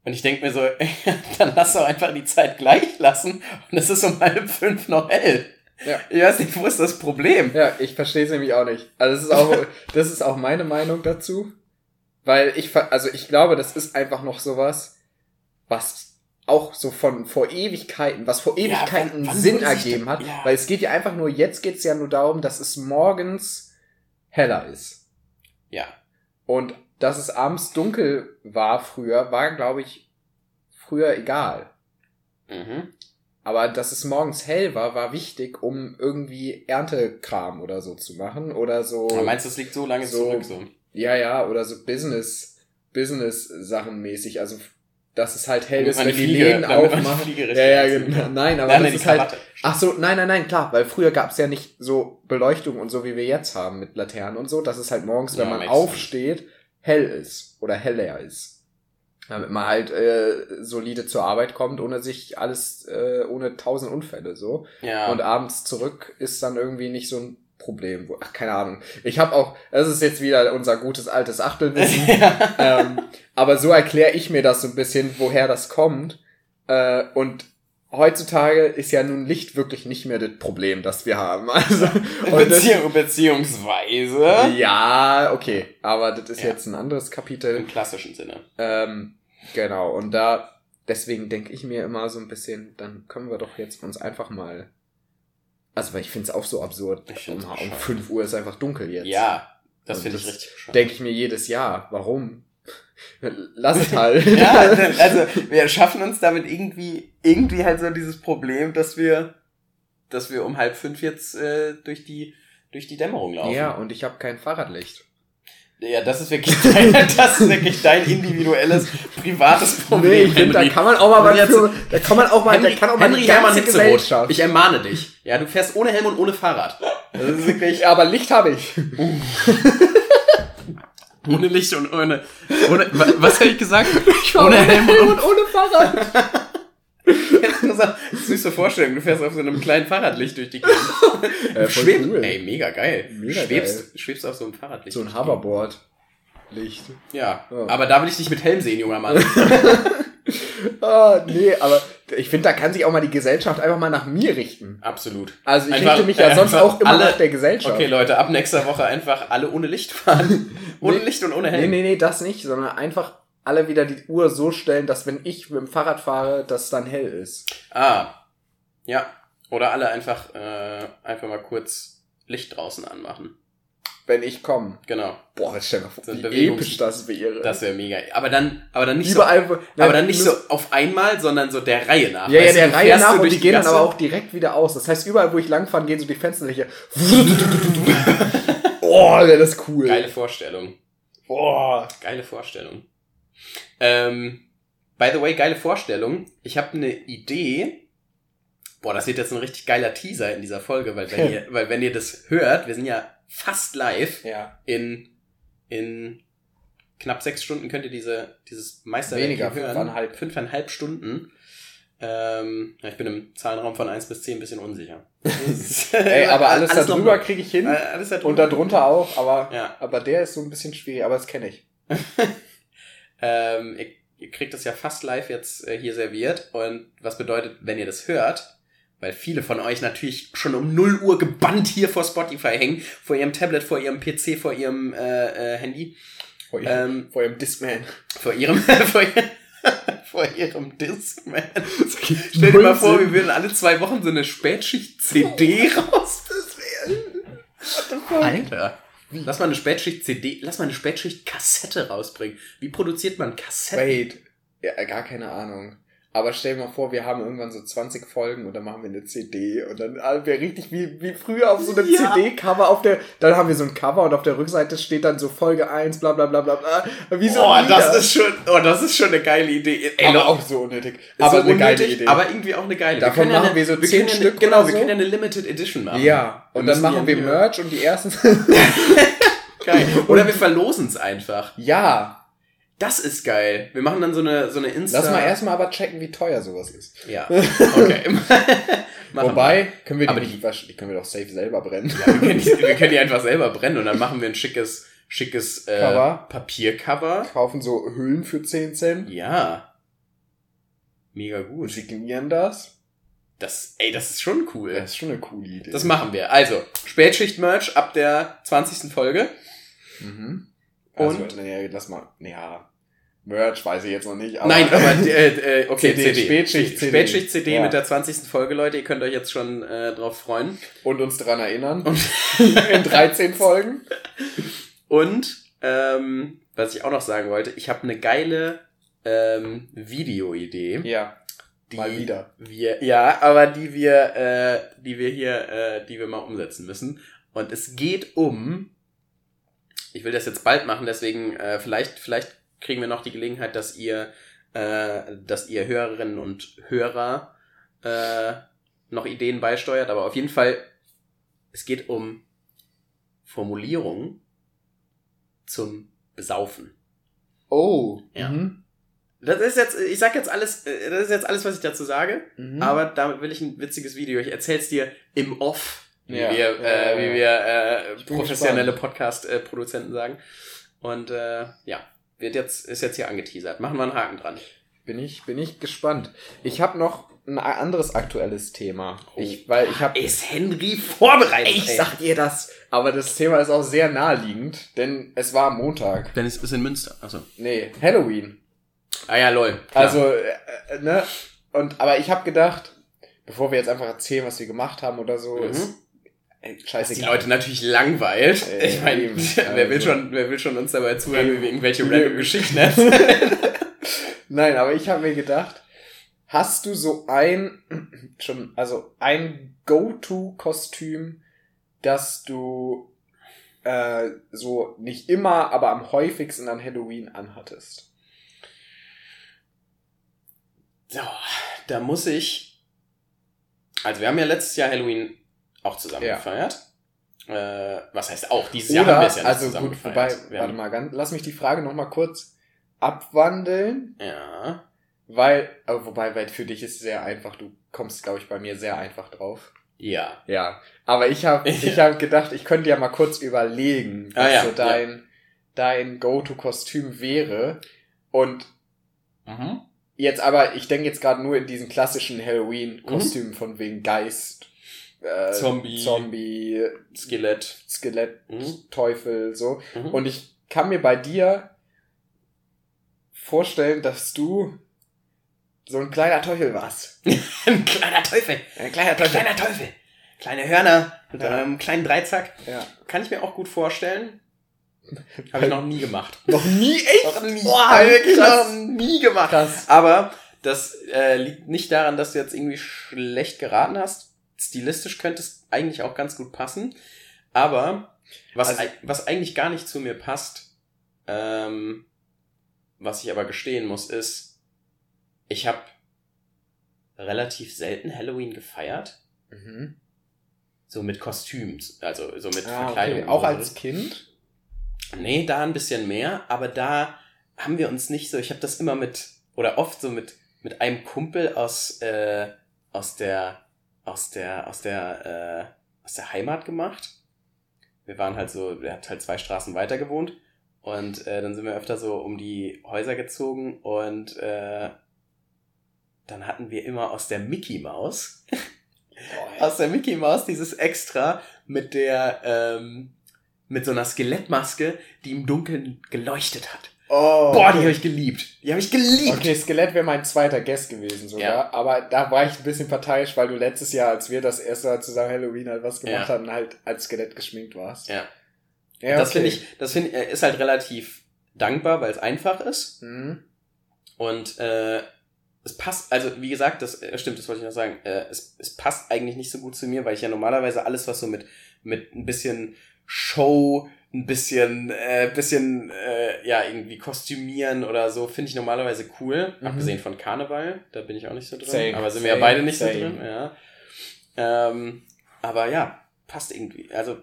Und ich denk mir so, dann lass doch einfach die Zeit gleich lassen und es ist um halb fünf noch hell. Ja. Ich weiß nicht, wo ist das Problem? Ja, ich verstehe es nämlich auch nicht. Also das ist auch, das ist auch meine Meinung dazu. Weil ich, also ich glaube, das ist einfach noch sowas, was auch so von vor Ewigkeiten, was vor Ja, Ewigkeiten wann- wann Sinn sich ergeben hat. ja. Weil es geht ja einfach nur, jetzt geht es ja nur darum, dass es morgens heller ist. Ja. Und dass es abends dunkel war früher, war, glaube ich, früher egal. Mhm. Aber dass es morgens hell war, war wichtig, um irgendwie Erntekram oder so zu machen. Oder so. Aber meinst du, es liegt so lange So- zurück so? Ja, ja, oder so Business, Business-Sachen mäßig. Also, dass es halt hell ist, wenn die Fliege- Läden aufmachen. Ja, ja, genau. Nein, aber Nein, das ist halt. Ach so, nein, nein, nein, klar, weil früher gab es ja nicht so Beleuchtung und so, wie wir jetzt haben mit Laternen und so, dass es halt morgens, wenn Ja, man makes sense. Hell ist oder heller ist. Damit man halt äh, solide zur Arbeit kommt, ohne sich alles, äh, ohne tausend Unfälle so. Ja. Und abends zurück ist dann irgendwie nicht so ein Problem. Ach, keine Ahnung. Ich habe auch, das ist jetzt wieder unser gutes altes Achtelwissen. ähm, aber so erkläre ich mir das so ein bisschen, woher das kommt. Äh, und heutzutage ist ja nun Licht wirklich nicht mehr das Problem, das wir haben. Also, und das, Beziehung, beziehungsweise ja, okay. Aber das ist Ja. jetzt ein anderes Kapitel. im klassischen Sinne. Ähm, genau, und da, deswegen denke ich mir immer so ein bisschen, dann können wir doch jetzt uns einfach mal. Also, weil ich finde es auch so absurd. Um, um bescheuert. 5 Uhr ist einfach dunkel jetzt. Ja, das finde ich richtig bescheuert. Denke ich mir jedes Jahr. Warum? Lass es halt. ja, also wir schaffen uns damit irgendwie, irgendwie halt so dieses Problem, dass wir, dass wir um halb fünf jetzt äh, durch die durch die Dämmerung laufen. ja, und ich habe kein Fahrradlicht. ja, das ist wirklich dein, das ist wirklich dein individuelles privates Problem. Nee, ich finde, da kann man auch mal was für, da kann man auch mal, Henry, da kann auch mal Henry die Hermann ganze Hitzerot, Gesellschaft. ich ermahne dich. Ja, du fährst ohne Helm und ohne Fahrrad. Das ist wirklich aber Licht habe ich. Ohne Licht und ohne, ohne wa- was habe ich gesagt? Ohne Helm und ohne Fahrrad. Nur so eine süße Vorstellung, du fährst auf so einem kleinen Fahrradlicht durch die Gegend. Äh, Schwebst, cool. ey, mega geil. Mega schwebst, schwebst auf so einem Fahrradlicht. So ein. Hoverboard. Licht. Ja, Ja. aber da will ich dich mit Helm sehen, junger Mann. Ah, nee, aber ich finde, da kann sich auch mal die Gesellschaft einfach mal nach mir richten. Absolut. Also ich Einfach- richte mich ja sonst auch immer alle- nach der Gesellschaft. Okay, Leute, ab nächster Woche einfach alle ohne Licht fahren. ohne Nee. Licht und ohne Nee, Helm. nee, nee, das nicht, sondern einfach alle wieder die Uhr so stellen, dass wenn ich mit dem Fahrrad fahre, das dann hell ist. Ah, ja. Oder alle einfach, äh, einfach mal kurz Licht draußen anmachen. Wenn ich komme. Genau. Boah, stell mal vor, So wie episch das wäre. Das wäre mega. Aber dann, aber dann nicht Überall, wo- so, aber dann nicht so auf einmal, sondern so der Reihe nach. Ja, ja, Weißt der Reihe nach und die gehen dann aber auch direkt wieder aus. Das heißt, überall, wo ich langfahren, gehen so die Fensterlichter. oh, wäre das cool. Geile Vorstellung. Boah. Geile Vorstellung. Ähm, by the way, geile Vorstellung. Ich habe eine Idee Boah, das wird jetzt ein richtig geiler Teaser in dieser Folge, weil wenn ihr, weil wenn ihr das hört, wir sind ja fast live Ja. in, in knapp sechs Stunden könnt ihr diese, dieses Meisterwerk Weniger, hören. fünfeinhalb. Fünfeinhalb Stunden. Ähm, ich bin im Zahlenraum von eins bis zehn ein bisschen unsicher. Ey, aber alles, alles da drüber noch- kriege ich hin. Äh, alles da und da drunter auch, aber, Ja. aber der ist so ein bisschen schwierig, aber das kenne ich. Ähm, ihr, ihr kriegt das ja fast live jetzt äh, hier serviert. Und was bedeutet, wenn ihr das hört, weil viele von euch natürlich schon um 0 Uhr gebannt hier vor Spotify hängen, vor ihrem Tablet, vor ihrem PC, vor ihrem äh, äh, Handy, Vor ihrem, ähm, vor ihrem Discman. vor ihrem, vor, ihr- vor ihrem Discman. Stell dir mal vor, wir würden alle zwei Wochen so eine Spätschicht-CD raus. Das wäre... Alter. Lass mal eine Spätschicht-CD, lass mal eine Spätschicht-Kassette rausbringen. Wie produziert man Kassetten? Wait. Ja, gar keine Ahnung. Aber stell dir mal vor, wir haben irgendwann so 20 Folgen und dann machen wir eine CD und dann haben wir richtig wie, wie früher auf so einem Ja. CD-Cover auf der, dann haben wir so ein Cover und auf der Rückseite steht dann so Folge 1, bla bla bla bla bla. Wie so Oh, das ist schon, oh, das ist schon eine geile Idee. Ey, aber auch so unnötig. ist Aber so eine geile unnötig, Idee. Aber irgendwie auch eine geile. Davon können ja machen eine, wir so wir 10 können ja eine, Stück Genau, oder wir so. können ja eine Limited Edition machen. ja, und Wir dann machen wir Merch und die ersten. Geil. Oder wir verlosen es einfach. ja, Das ist geil. Wir machen dann so eine, so eine Insta. lass mal erstmal aber checken, wie teuer sowas ist. Ja. Okay. Wobei, können wir die, Aber waschen, die können wir doch safe selber brennen. wir. Wir können, die, wir können die einfach selber brennen und dann machen wir ein schickes, schickes äh, Cover. Papiercover. Kaufen so Hüllen für 10 Cent. Ja. Mega Und gut. signieren das. Das, ey, das ist schon cool. Das ist schon eine coole Idee. Das machen wir. Also, Spätschicht-Merch ab der 20. Folge. Mhm. Und? Also, nee, lass mal. Ja. Merch weiß ich jetzt noch nicht. Aber Nein, aber äh, äh, okay, CD, CD. Spätschicht-CD. Spätschicht-CD Ja. mit der 20. Folge, Leute. Ihr könnt euch jetzt schon äh, drauf freuen. Und uns dran erinnern. Und- In 13 Folgen. Und ähm, was ich auch noch sagen wollte, ich habe eine geile ähm, Videoidee. Ja. die Mal wieder. Wir, ja, aber die wir, äh, die wir hier, äh, die wir mal umsetzen müssen. Und es geht um. Ich will das jetzt bald machen, deswegen äh, vielleicht, vielleicht kriegen wir noch die Gelegenheit, dass ihr, äh, dass ihr Hörerinnen und Hörer äh, noch Ideen beisteuert. Aber auf jeden Fall, es geht um Formulierungen zum Besaufen. Oh. Ja. Mhm. Das ist jetzt, ich sag jetzt alles, äh, das ist jetzt alles, was ich dazu sage. Mhm. Aber damit will ich ein witziges Video. Ich erzähl's dir im Off, wie Ja, wir, äh, ja, wie wir äh, professionelle Podcast-Produzenten sagen. Und äh, ja, wird jetzt, ist jetzt hier angeteasert. Machen wir einen Haken dran. Bin ich, bin ich gespannt. Ich habe noch ein anderes aktuelles Thema. Oh. Ich, weil ich habe Ist Henry vorbereitet? Ich sag dir das. Aber das Thema ist auch sehr naheliegend, denn es war Montag. Denn es ist in Münster. Achso. Nee, Halloween. Ah ja, lol. Klar. Also, äh, äh, ne? Und, aber ich habe gedacht, bevor wir jetzt einfach erzählen, was wir gemacht haben oder so, Mhm. ist ey, was die scheiße. Leute natürlich langweilt. Äh, ich meine, wer will Also. schon, wer will schon uns dabei zuhören, wie wir irgendwelche random Geschichten erzählen? Nein, aber ich habe mir gedacht, hast du so ein, schon, also ein Go-To-Kostüm, das du äh, so nicht immer, aber am häufigsten an Halloween anhattest? So, da muss ich. Also, wir haben ja letztes Jahr Halloween auch zusammen Ja. gefeiert. Äh, was heißt auch? Dieses Jahr Oder, haben wir es ja nicht also zusammen gut, wobei, gefeiert. Wir warte mal, ganz, lass mich die Frage noch mal kurz abwandeln, Ja. weil, aber wobei, weil für dich ist es sehr einfach, du kommst, glaube ich, bei mir sehr einfach drauf. Ja. Ja, aber ich habe ich hab gedacht, ich könnte ja mal kurz überlegen, was Ah, ja, so dein, dein Go-To-Kostüm wäre. Und Mhm. jetzt aber, ich denke jetzt gerade nur in diesen klassischen Halloween-Kostümen von wegen Geist, äh, Zombie. Zombie, Skelett. Skelett, Mhm. Teufel, so. Mhm. Und ich kann mir bei dir vorstellen, dass du so ein kleiner Teufel warst. Ein kleiner Teufel. Ein kleiner Ein kleiner Teufel. Kleine Hörner mit Ja. einem kleinen Dreizack. Ja. Kann ich mir auch gut vorstellen. Habe ich noch nie gemacht. Noch nie echt? Noch nie. Boah, wirklich noch nie gemacht. Krass. Aber das äh, liegt nicht daran, dass du jetzt irgendwie schlecht geraten hast. Stilistisch könnte es eigentlich auch ganz gut passen. Aber was, Also- was eigentlich gar nicht zu mir passt, ähm, was ich aber gestehen muss, ist, ich habe relativ selten Halloween gefeiert. Mhm. So mit Kostümen, also so mit Ah, Verkleidung. okay. Auch als Kind? Nee, da ein bisschen mehr, aber da haben wir uns nicht so, ich habe das immer mit, oder oft so mit, mit einem Kumpel aus, äh, aus der, aus der, aus der, äh, aus der Heimat gemacht. Wir waren halt so, der hat halt zwei Straßen weiter gewohnt und äh, dann sind wir öfter so um die Häuser gezogen und äh, dann hatten wir immer aus der Mickey Maus aus der Mickey Mouse dieses Extra mit der, ähm, mit so einer Skelettmaske, die im Dunkeln geleuchtet hat. Oh, Boah, die okay. habe ich geliebt. Die habe ich geliebt. Okay, Skelett wäre mein zweiter Guest gewesen sogar. Ja. Aber da war ich ein bisschen parteiisch, weil du letztes Jahr, als wir das erste Mal zusammen Halloween halt was gemacht Ja. hatten, halt als Skelett geschminkt warst. Ja. Ja, Das okay. finde ich, das finde ich, ist halt relativ dankbar, weil es einfach ist. Mhm. Und äh, es passt, also wie gesagt, das äh, stimmt, das wollte ich noch sagen. Äh, es, es passt eigentlich nicht so gut zu mir, weil ich ja normalerweise alles, was so mit, mit ein bisschen Show, ein bisschen, äh, bisschen, äh, ja, irgendwie kostümieren oder so, finde ich normalerweise cool. Mhm. Abgesehen von Karneval, da bin ich auch nicht so drin. Same, aber sind wir ja same, beide nicht same. so drin, ja. Ähm, aber ja, passt irgendwie. Also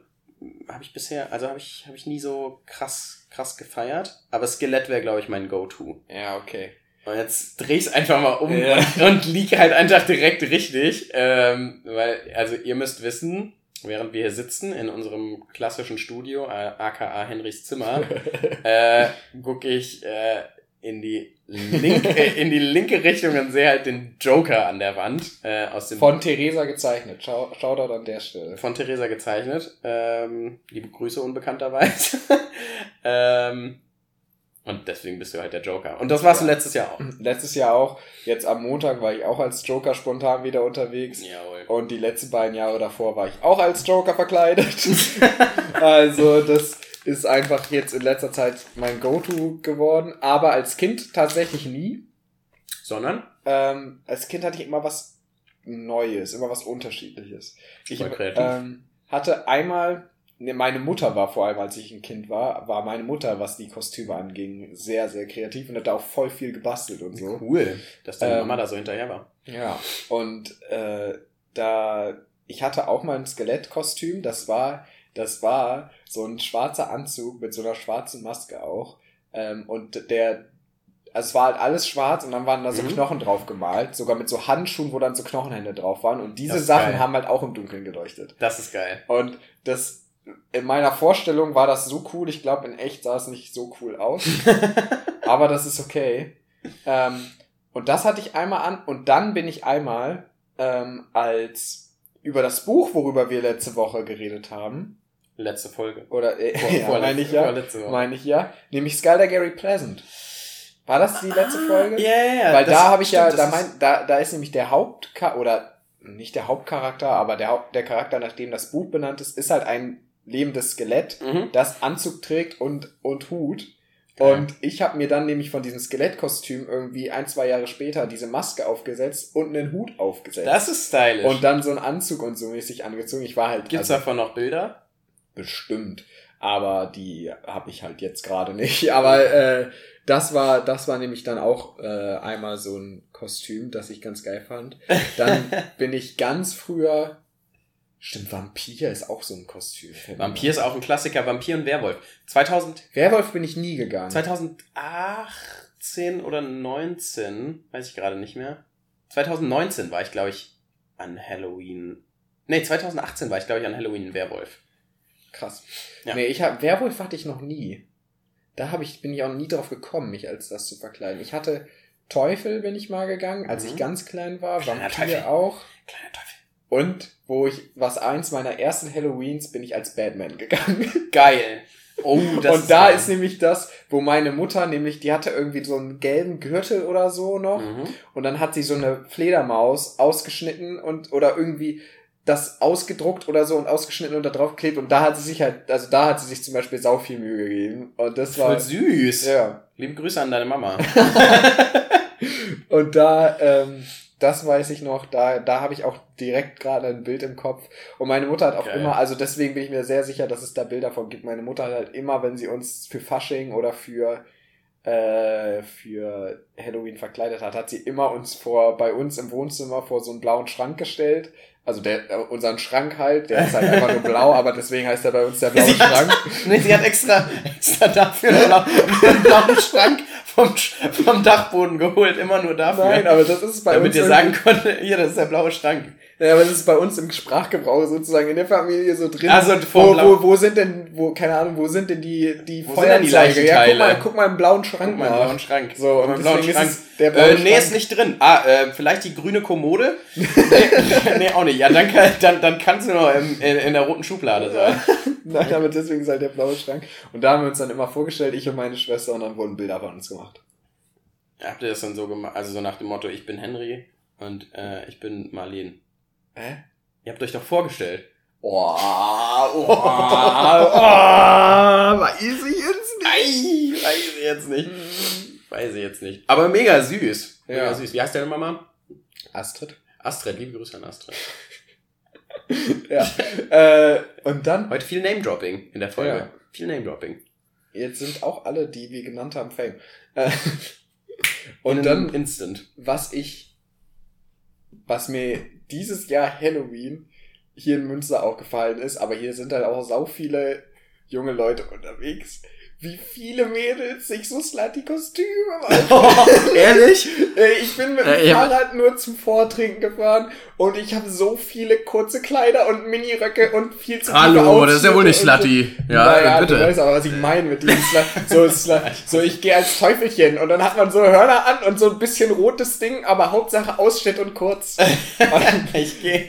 habe ich bisher, also habe ich, habe ich nie so krass, krass gefeiert. Aber Skelett wäre, glaube ich, mein Go-To. Ja, okay. Und jetzt dreh ich's einfach mal um Ja. und, und lieg halt einfach direkt richtig. Ähm, weil, also ihr müsst wissen, während wir hier sitzen in unserem klassischen Studio, äh, aka Henrys Zimmer, äh, gucke ich äh, in die linke, in die linke Richtung und sehe halt den Joker an der Wand äh, aus dem Von Theresa gezeichnet. Schau, Shoutout an der Stelle. von Theresa gezeichnet. Ähm, liebe Grüße unbekannterweise. ähm, und deswegen bist du halt der Joker. Und das warst du Ja. letztes Jahr auch. Letztes Jahr auch. Jetzt am Montag war ich auch als Joker spontan wieder unterwegs. Jawohl. Und die letzten beiden Jahre davor war ich auch als Joker verkleidet. also das ist einfach jetzt in letzter Zeit mein Go-To geworden. Aber als Kind tatsächlich nie. Sondern? Ähm, als Kind hatte ich immer was Neues, immer was Unterschiedliches. Ich ähm, hatte einmal, meine Mutter war vor allem, als ich ein Kind war, war meine Mutter, was die Kostüme anging, sehr, sehr kreativ und hat da auch voll viel gebastelt und so. Cool, dass deine Ähm, Mama da so hinterher war. Ja, und äh, da, ich hatte auch mal ein Skelettkostüm, das war, das war so ein schwarzer Anzug mit so einer schwarzen Maske auch. Ähm, und der, also es war halt alles schwarz und dann waren da so Mhm. Knochen drauf gemalt, sogar mit so Handschuhen, wo dann so Knochenhände drauf waren. Und diese Sachen geil. haben halt auch im Dunkeln geleuchtet. Das ist geil. Und das, in meiner Vorstellung war das so cool. Ich glaube, in echt sah es nicht so cool aus. aber das ist okay. Ähm, und das hatte ich einmal an. Und dann bin ich einmal ähm, als über das Buch, worüber wir letzte Woche geredet haben, Letzte Folge. oder äh, Vor- ja, meine ich ja, meine ich ja, nämlich Skylar Gary Pleasant. War das die letzte Folge? Ah, Ja, ja, ja. Weil da habe ich ja, stimmt, da, das ist- mein, da, da ist nämlich der Hauptcharakter, oder nicht der Hauptcharakter, aber der, Haupt, der Charakter, nach dem das Buch benannt ist, ist halt ein lebendes Skelett, Mhm. das Anzug trägt und, und Hut. Geil. Und ich habe mir dann nämlich von diesem Skelettkostüm irgendwie ein, zwei Jahre später diese Maske aufgesetzt und einen Hut aufgesetzt. Das ist stylisch. und dann so einen Anzug und so mäßig angezogen. Ich war halt Gibt's also, davon noch Bilder? bestimmt, aber die habe ich halt jetzt gerade nicht. Aber äh, das war, das war nämlich dann auch äh, einmal so ein Kostüm, das ich ganz geil fand. Dann bin ich ganz früher. Stimmt, Vampir ist auch so ein Kostüm. Vampir ist auch ein Klassiker. Vampir und Werwolf. 2000, Werwolf bin ich nie gegangen. 2018 oder 19, weiß ich gerade nicht mehr. 2019 war ich, glaube ich, an Halloween. Nee, 2018 war ich, glaube ich, an Halloween ein Werwolf. Krass. Ja. Nee, ich hab, Werwolf hatte ich noch nie. Da hab ich, bin ich auch nie drauf gekommen, mich als das zu verkleiden. Ich hatte Teufel bin ich mal gegangen, als Mhm. ich ganz klein war, Kleiner Vampir Teufel. auch. Kleiner Teufel. Und wo ich, was eins meiner ersten Halloweens bin ich als Batman gegangen. Geil. Oh, das und da geil. ist nämlich das, wo meine Mutter nämlich, die hatte irgendwie so einen gelben Gürtel oder so noch. Mhm. Und dann hat sie so eine Fledermaus ausgeschnitten und, oder irgendwie das ausgedruckt oder so und ausgeschnitten und da drauf geklebt. Und da hat sie sich halt, also da hat sie sich zum Beispiel sau viel Mühe gegeben. Und das war, Voll süß. ja. Liebe Grüße an deine Mama. Und da, ähm, das weiß ich noch, da, da habe ich auch direkt gerade ein Bild im Kopf. Und meine Mutter hat auch Geil. immer, also deswegen bin ich mir sehr sicher, dass es da Bilder von gibt. Meine Mutter hat halt immer, wenn sie uns für Fasching oder für äh, für Halloween verkleidet hat, hat sie immer uns vor, bei uns im Wohnzimmer vor so einen blauen Schrank gestellt. Also der, äh, unseren Schrank halt, der ist halt einfach nur blau, aber deswegen heißt er bei uns der blaue Sie hat- Schrank. Nee, sie hat extra, extra dafür einen blau- einen blauen Schrank vom, vom Dachboden geholt, immer nur dafür. Nein, aber das ist bei damit uns ihr irgendwie- sagen konnte, hier, das ist der blaue Schrank. Ja, aber das ist bei uns im Sprachgebrauch sozusagen in der Familie so drin. Also, wo, wo, wo sind denn, wo, keine Ahnung, wo sind denn die, die Wo die? Ja, guck mal, guck mal im blauen Schrank Guck mal, einen blauen Schrank. So, und Einen blauen Schrank. der blaue äh, nee, Schrank. ist nicht drin. Ah, äh, vielleicht die grüne Kommode? nee, nee, auch nicht. Ja, dann, kann, dann, dann kannst du noch im, in, in der roten Schublade sein. Nein, aber deswegen ist halt der blaue Schrank. Und da haben wir uns dann immer vorgestellt, ich und meine Schwester, und dann wurden Bilder von uns gemacht. Habt ihr das dann so gemacht? Also so nach dem Motto, ich bin Henry und äh, ich bin Marlene. Hä? Ihr habt euch doch vorgestellt. Oh, oh, oh, weiß ich jetzt Ei, weiß ich jetzt nicht. Weiß ich jetzt nicht. Aber mega süß. Mega Ja. süß. Wie heißt deine Mama? Astrid. Astrid, liebe Grüße an Astrid. Ja. äh, und dann, Heute viel Name-Dropping in der Folge. Ja. Viel Name-Dropping. jetzt sind auch alle, die wir genannt haben, Fame. Äh, und In dann, Instant. was ich, was mir dieses Jahr Halloween hier in Münster aufgefallen ist, aber hier sind halt auch sau viele junge Leute unterwegs, wie viele Mädels sich so slutty Kostüme machen. Ehrlich? Äh, Ich bin mit dem Äh, ja. Fahrrad nur zum Vortrinken gefahren und ich habe so viele kurze Kleider und Miniröcke und viel zu viele Ausschnitte und so. naja, Du weißt aber, was ich meine mit diesem Slut. So, so ich gehe als Teufelchen und dann hat man so Hörner an und so ein bisschen rotes Ding, aber Hauptsache Ausschnitt und kurz. Und, ich gehe.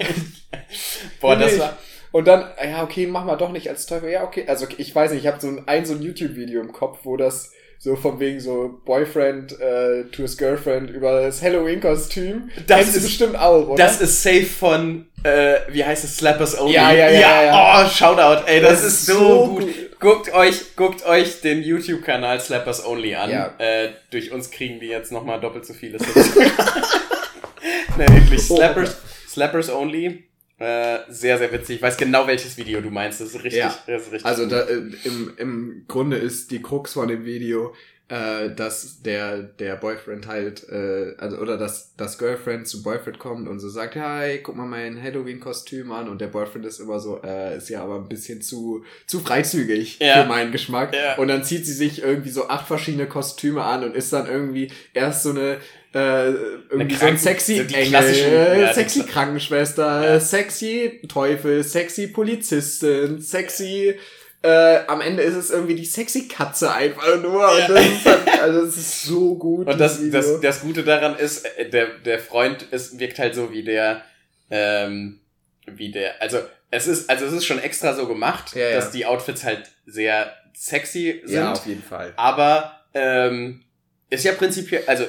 Boah, das war. Und dann, ja, okay, mach mal doch nicht als Teufel. Ja, okay. Also ich weiß nicht, ich habe so ein, ein so ein YouTube-Video im Kopf, wo das so von wegen so Boyfriend äh, to his Girlfriend über das Halloween-Kostüm. Das ist- bestimmt auch, oder? Das ist safe von, äh, wie heißt es, Slappers Only. Ja, ja, ja, ja, ja. Oh, Shoutout, ey, das, ist so, so gut. gut. Guckt euch, guckt euch den YouTube-Kanal Slappers Only an. Ja. Äh, durch uns kriegen die jetzt nochmal doppelt so viele Subs. ne, wirklich. Slappers, Slappers Only. Äh, sehr, sehr witzig. Ich weiß genau, welches Video du meinst. Das ist richtig, Ja. das ist richtig. Also da, äh, im, im Grunde ist die Krux von dem Video, äh, dass der, der Boyfriend halt, äh, also oder dass das Girlfriend zum Boyfriend kommt und so sagt, hey, guck mal mein Halloween-Kostüm an und der Boyfriend ist immer so, äh, ist ja aber ein bisschen zu, zu freizügig Ja. für meinen Geschmack. Ja. Und dann zieht sie sich irgendwie so acht verschiedene Kostüme an und ist dann irgendwie erst so eine äh, irgendwie so sexy Engel, ja, sexy Krankenschwester, Ja. sexy Teufel, sexy Polizistin, sexy äh, am Ende ist es irgendwie die sexy Katze einfach nur. Und das ist halt, also es ist so gut. Und das, das, das Gute daran ist, äh, der, der Freund ist, wirkt halt so wie der, ähm, wie der, also es ist, also es ist schon extra so gemacht, Ja, ja. dass die Outfits halt sehr sexy sind, ja, auf jeden Fall. aber ähm, ist ja prinzipiell, also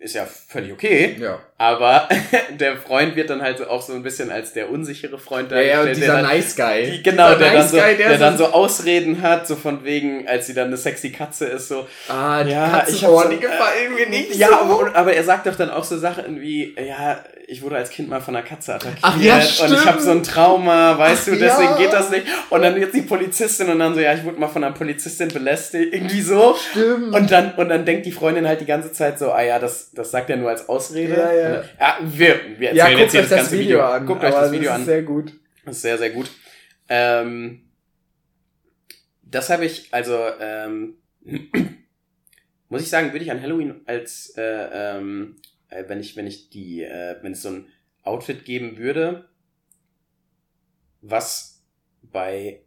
ist ja völlig okay, Ja. aber der Freund wird dann halt so auch so ein bisschen als der unsichere Freund Ja, ja, dargestellt, dieser der dann, Nice Guy. die, genau, dieser der, dann so, Guy, der, dann so Ausreden hat, so von wegen, als sie dann eine sexy Katze ist, so, Ah, die Ja, ich Katzenohren, hab so- die gefallen mir nicht ja, so. aber, aber er sagt doch dann auch so Sachen wie, ja, ich wurde als Kind mal von einer Katze attackiert Ach ja, und ich habe so ein Trauma, weißt Ach du, deswegen ja. geht das nicht. Und dann jetzt die Polizistin und dann so, ja, ich wurde mal von einer Polizistin belästigt, irgendwie so. Stimmt. Und dann, und dann denkt die Freundin halt die ganze Zeit so, ah ja, das, das sagt er nur als Ausrede. Ja, ja. Dann, ja wir, wir ja, erzählen guckt jetzt hier euch das ganze Video an. Guckt euch das Video das an. ist sehr gut. Das ist sehr, sehr gut. Ähm, das habe ich, also, ähm, muss ich sagen, würde ich an Halloween als, äh, ähm, äh, wenn ich, wenn ich die, äh, wenn es so ein Outfit geben würde, was bei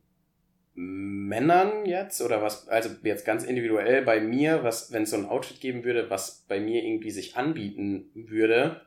Männern jetzt oder was, also jetzt ganz individuell bei mir, was, wenn es so ein Outfit geben würde, was bei mir irgendwie sich anbieten würde,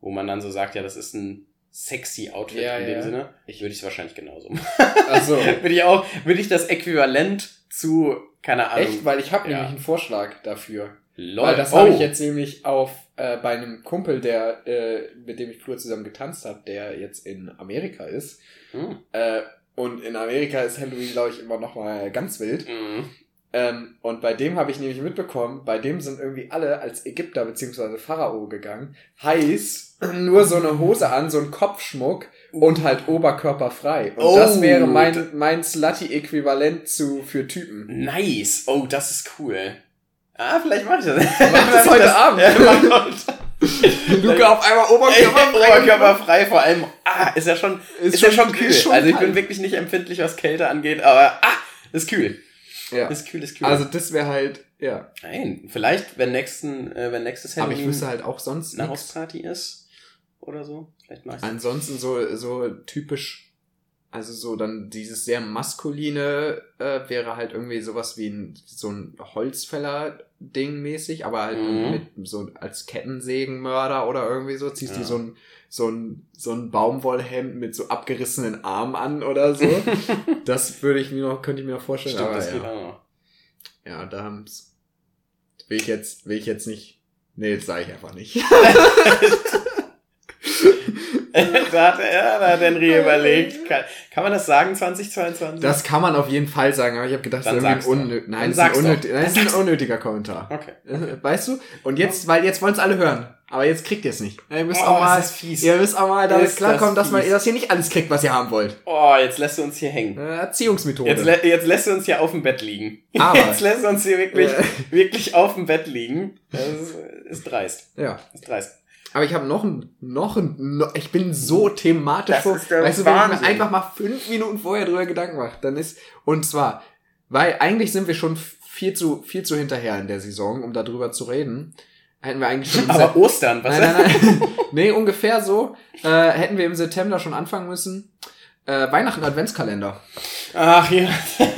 wo man dann so sagt, ja, das ist ein sexy Outfit Ja, in dem ja. Sinne, ich würde ich es wahrscheinlich genauso machen. Also würde ich auch, würde ich das Äquivalent zu, keine Ahnung, echt, weil ich habe Ja. nämlich einen Vorschlag dafür. lol. Weil das oh, habe ich jetzt nämlich auf äh, bei einem Kumpel, der äh, mit dem ich früher zusammen getanzt habe, der jetzt in Amerika ist. Hm. Äh, und in Amerika ist Halloween, glaube ich, immer noch mal ganz wild. Mhm. Ähm, und bei dem habe ich nämlich mitbekommen, bei dem sind irgendwie alle als Ägypter beziehungsweise Pharao gegangen. Heißt, nur so eine Hose an, so ein Kopfschmuck und halt oberkörperfrei. Und Oh, das wäre mein, mein Slutty-Äquivalent zu für Typen. Nice. Oh, das ist cool. Ah, vielleicht mach ich das. Mach das heute Abend. Ja. Luca auf einmal Ey, Oberkörper. Oberkörperfrei, vor allem, ah, ist ja schon, ist, Ist ja schon- schon kühl. schon also ich bin wirklich nicht empfindlich, was Kälte angeht, aber, ah, ist kühl. Ja. Ist kühl, ist kühl. Also das wäre halt, ja. Nein, vielleicht, wenn nächsten, äh, wenn nächstes Aber ich wüsste halt auch sonst eine nichts. Hausparty ist oder so, vielleicht mach ich Ansonsten so, so typisch, also so dann dieses sehr maskuline äh, wäre halt irgendwie sowas wie ein, so ein Holzfäller-Ding mäßig, aber halt Mhm. mit so als Kettensägenmörder oder irgendwie so, ziehst Ja. dir so ein, so ein, so ein Baumwollhemd mit so abgerissenen Armen an oder so. das würde ich mir noch, könnte ich mir noch vorstellen. Stimmt, aber das geht ja. auch noch. ja, da haben's, will ich jetzt, will ich jetzt nicht, nee, das sage ich einfach nicht. da hat er, da hat Henry überlegt. Kann, kann man das sagen, 2022? Das kann man auf jeden Fall sagen, aber ich habe gedacht, Dann das ist sag's irgendwie ein, doch. unnö Dann Nein, das ist ein, unnötig, das ist ein unnötiger Kommentar. Okay. Äh, Weißt du? Und jetzt, weil jetzt wollen es alle hören. Aber jetzt kriegt ihr es nicht. Ihr müsst Oh, auch mal, ist das fies. ihr müsst auch mal damit Ist klarkommen, das dass man das hier nicht alles kriegt, was ihr haben wollt. Oh, jetzt lässt du uns hier hängen. Äh, Erziehungsmethode. Jetzt, lä jetzt lässt du uns hier auf dem Bett liegen. Aber- Jetzt lässt du uns hier wirklich, Ja. wirklich auf dem Bett liegen. Das ist, ist dreist. ja. Ist dreist. Aber ich habe noch ein, noch ein, noch, ich bin so thematisch Das vor, ist der weißt du, wenn ich Wahnsinn. mir einfach mal fünf Minuten vorher drüber Gedanken mache, dann ist, und zwar, weil eigentlich sind wir schon viel zu, viel zu hinterher in der Saison, um darüber zu reden. Hätten wir eigentlich schon Aber Ostern, was? Nein, nein, nein. nee, ungefähr so. Äh, hätten wir im September schon anfangen müssen. Äh, Weihnachten Adventskalender. Ach ja.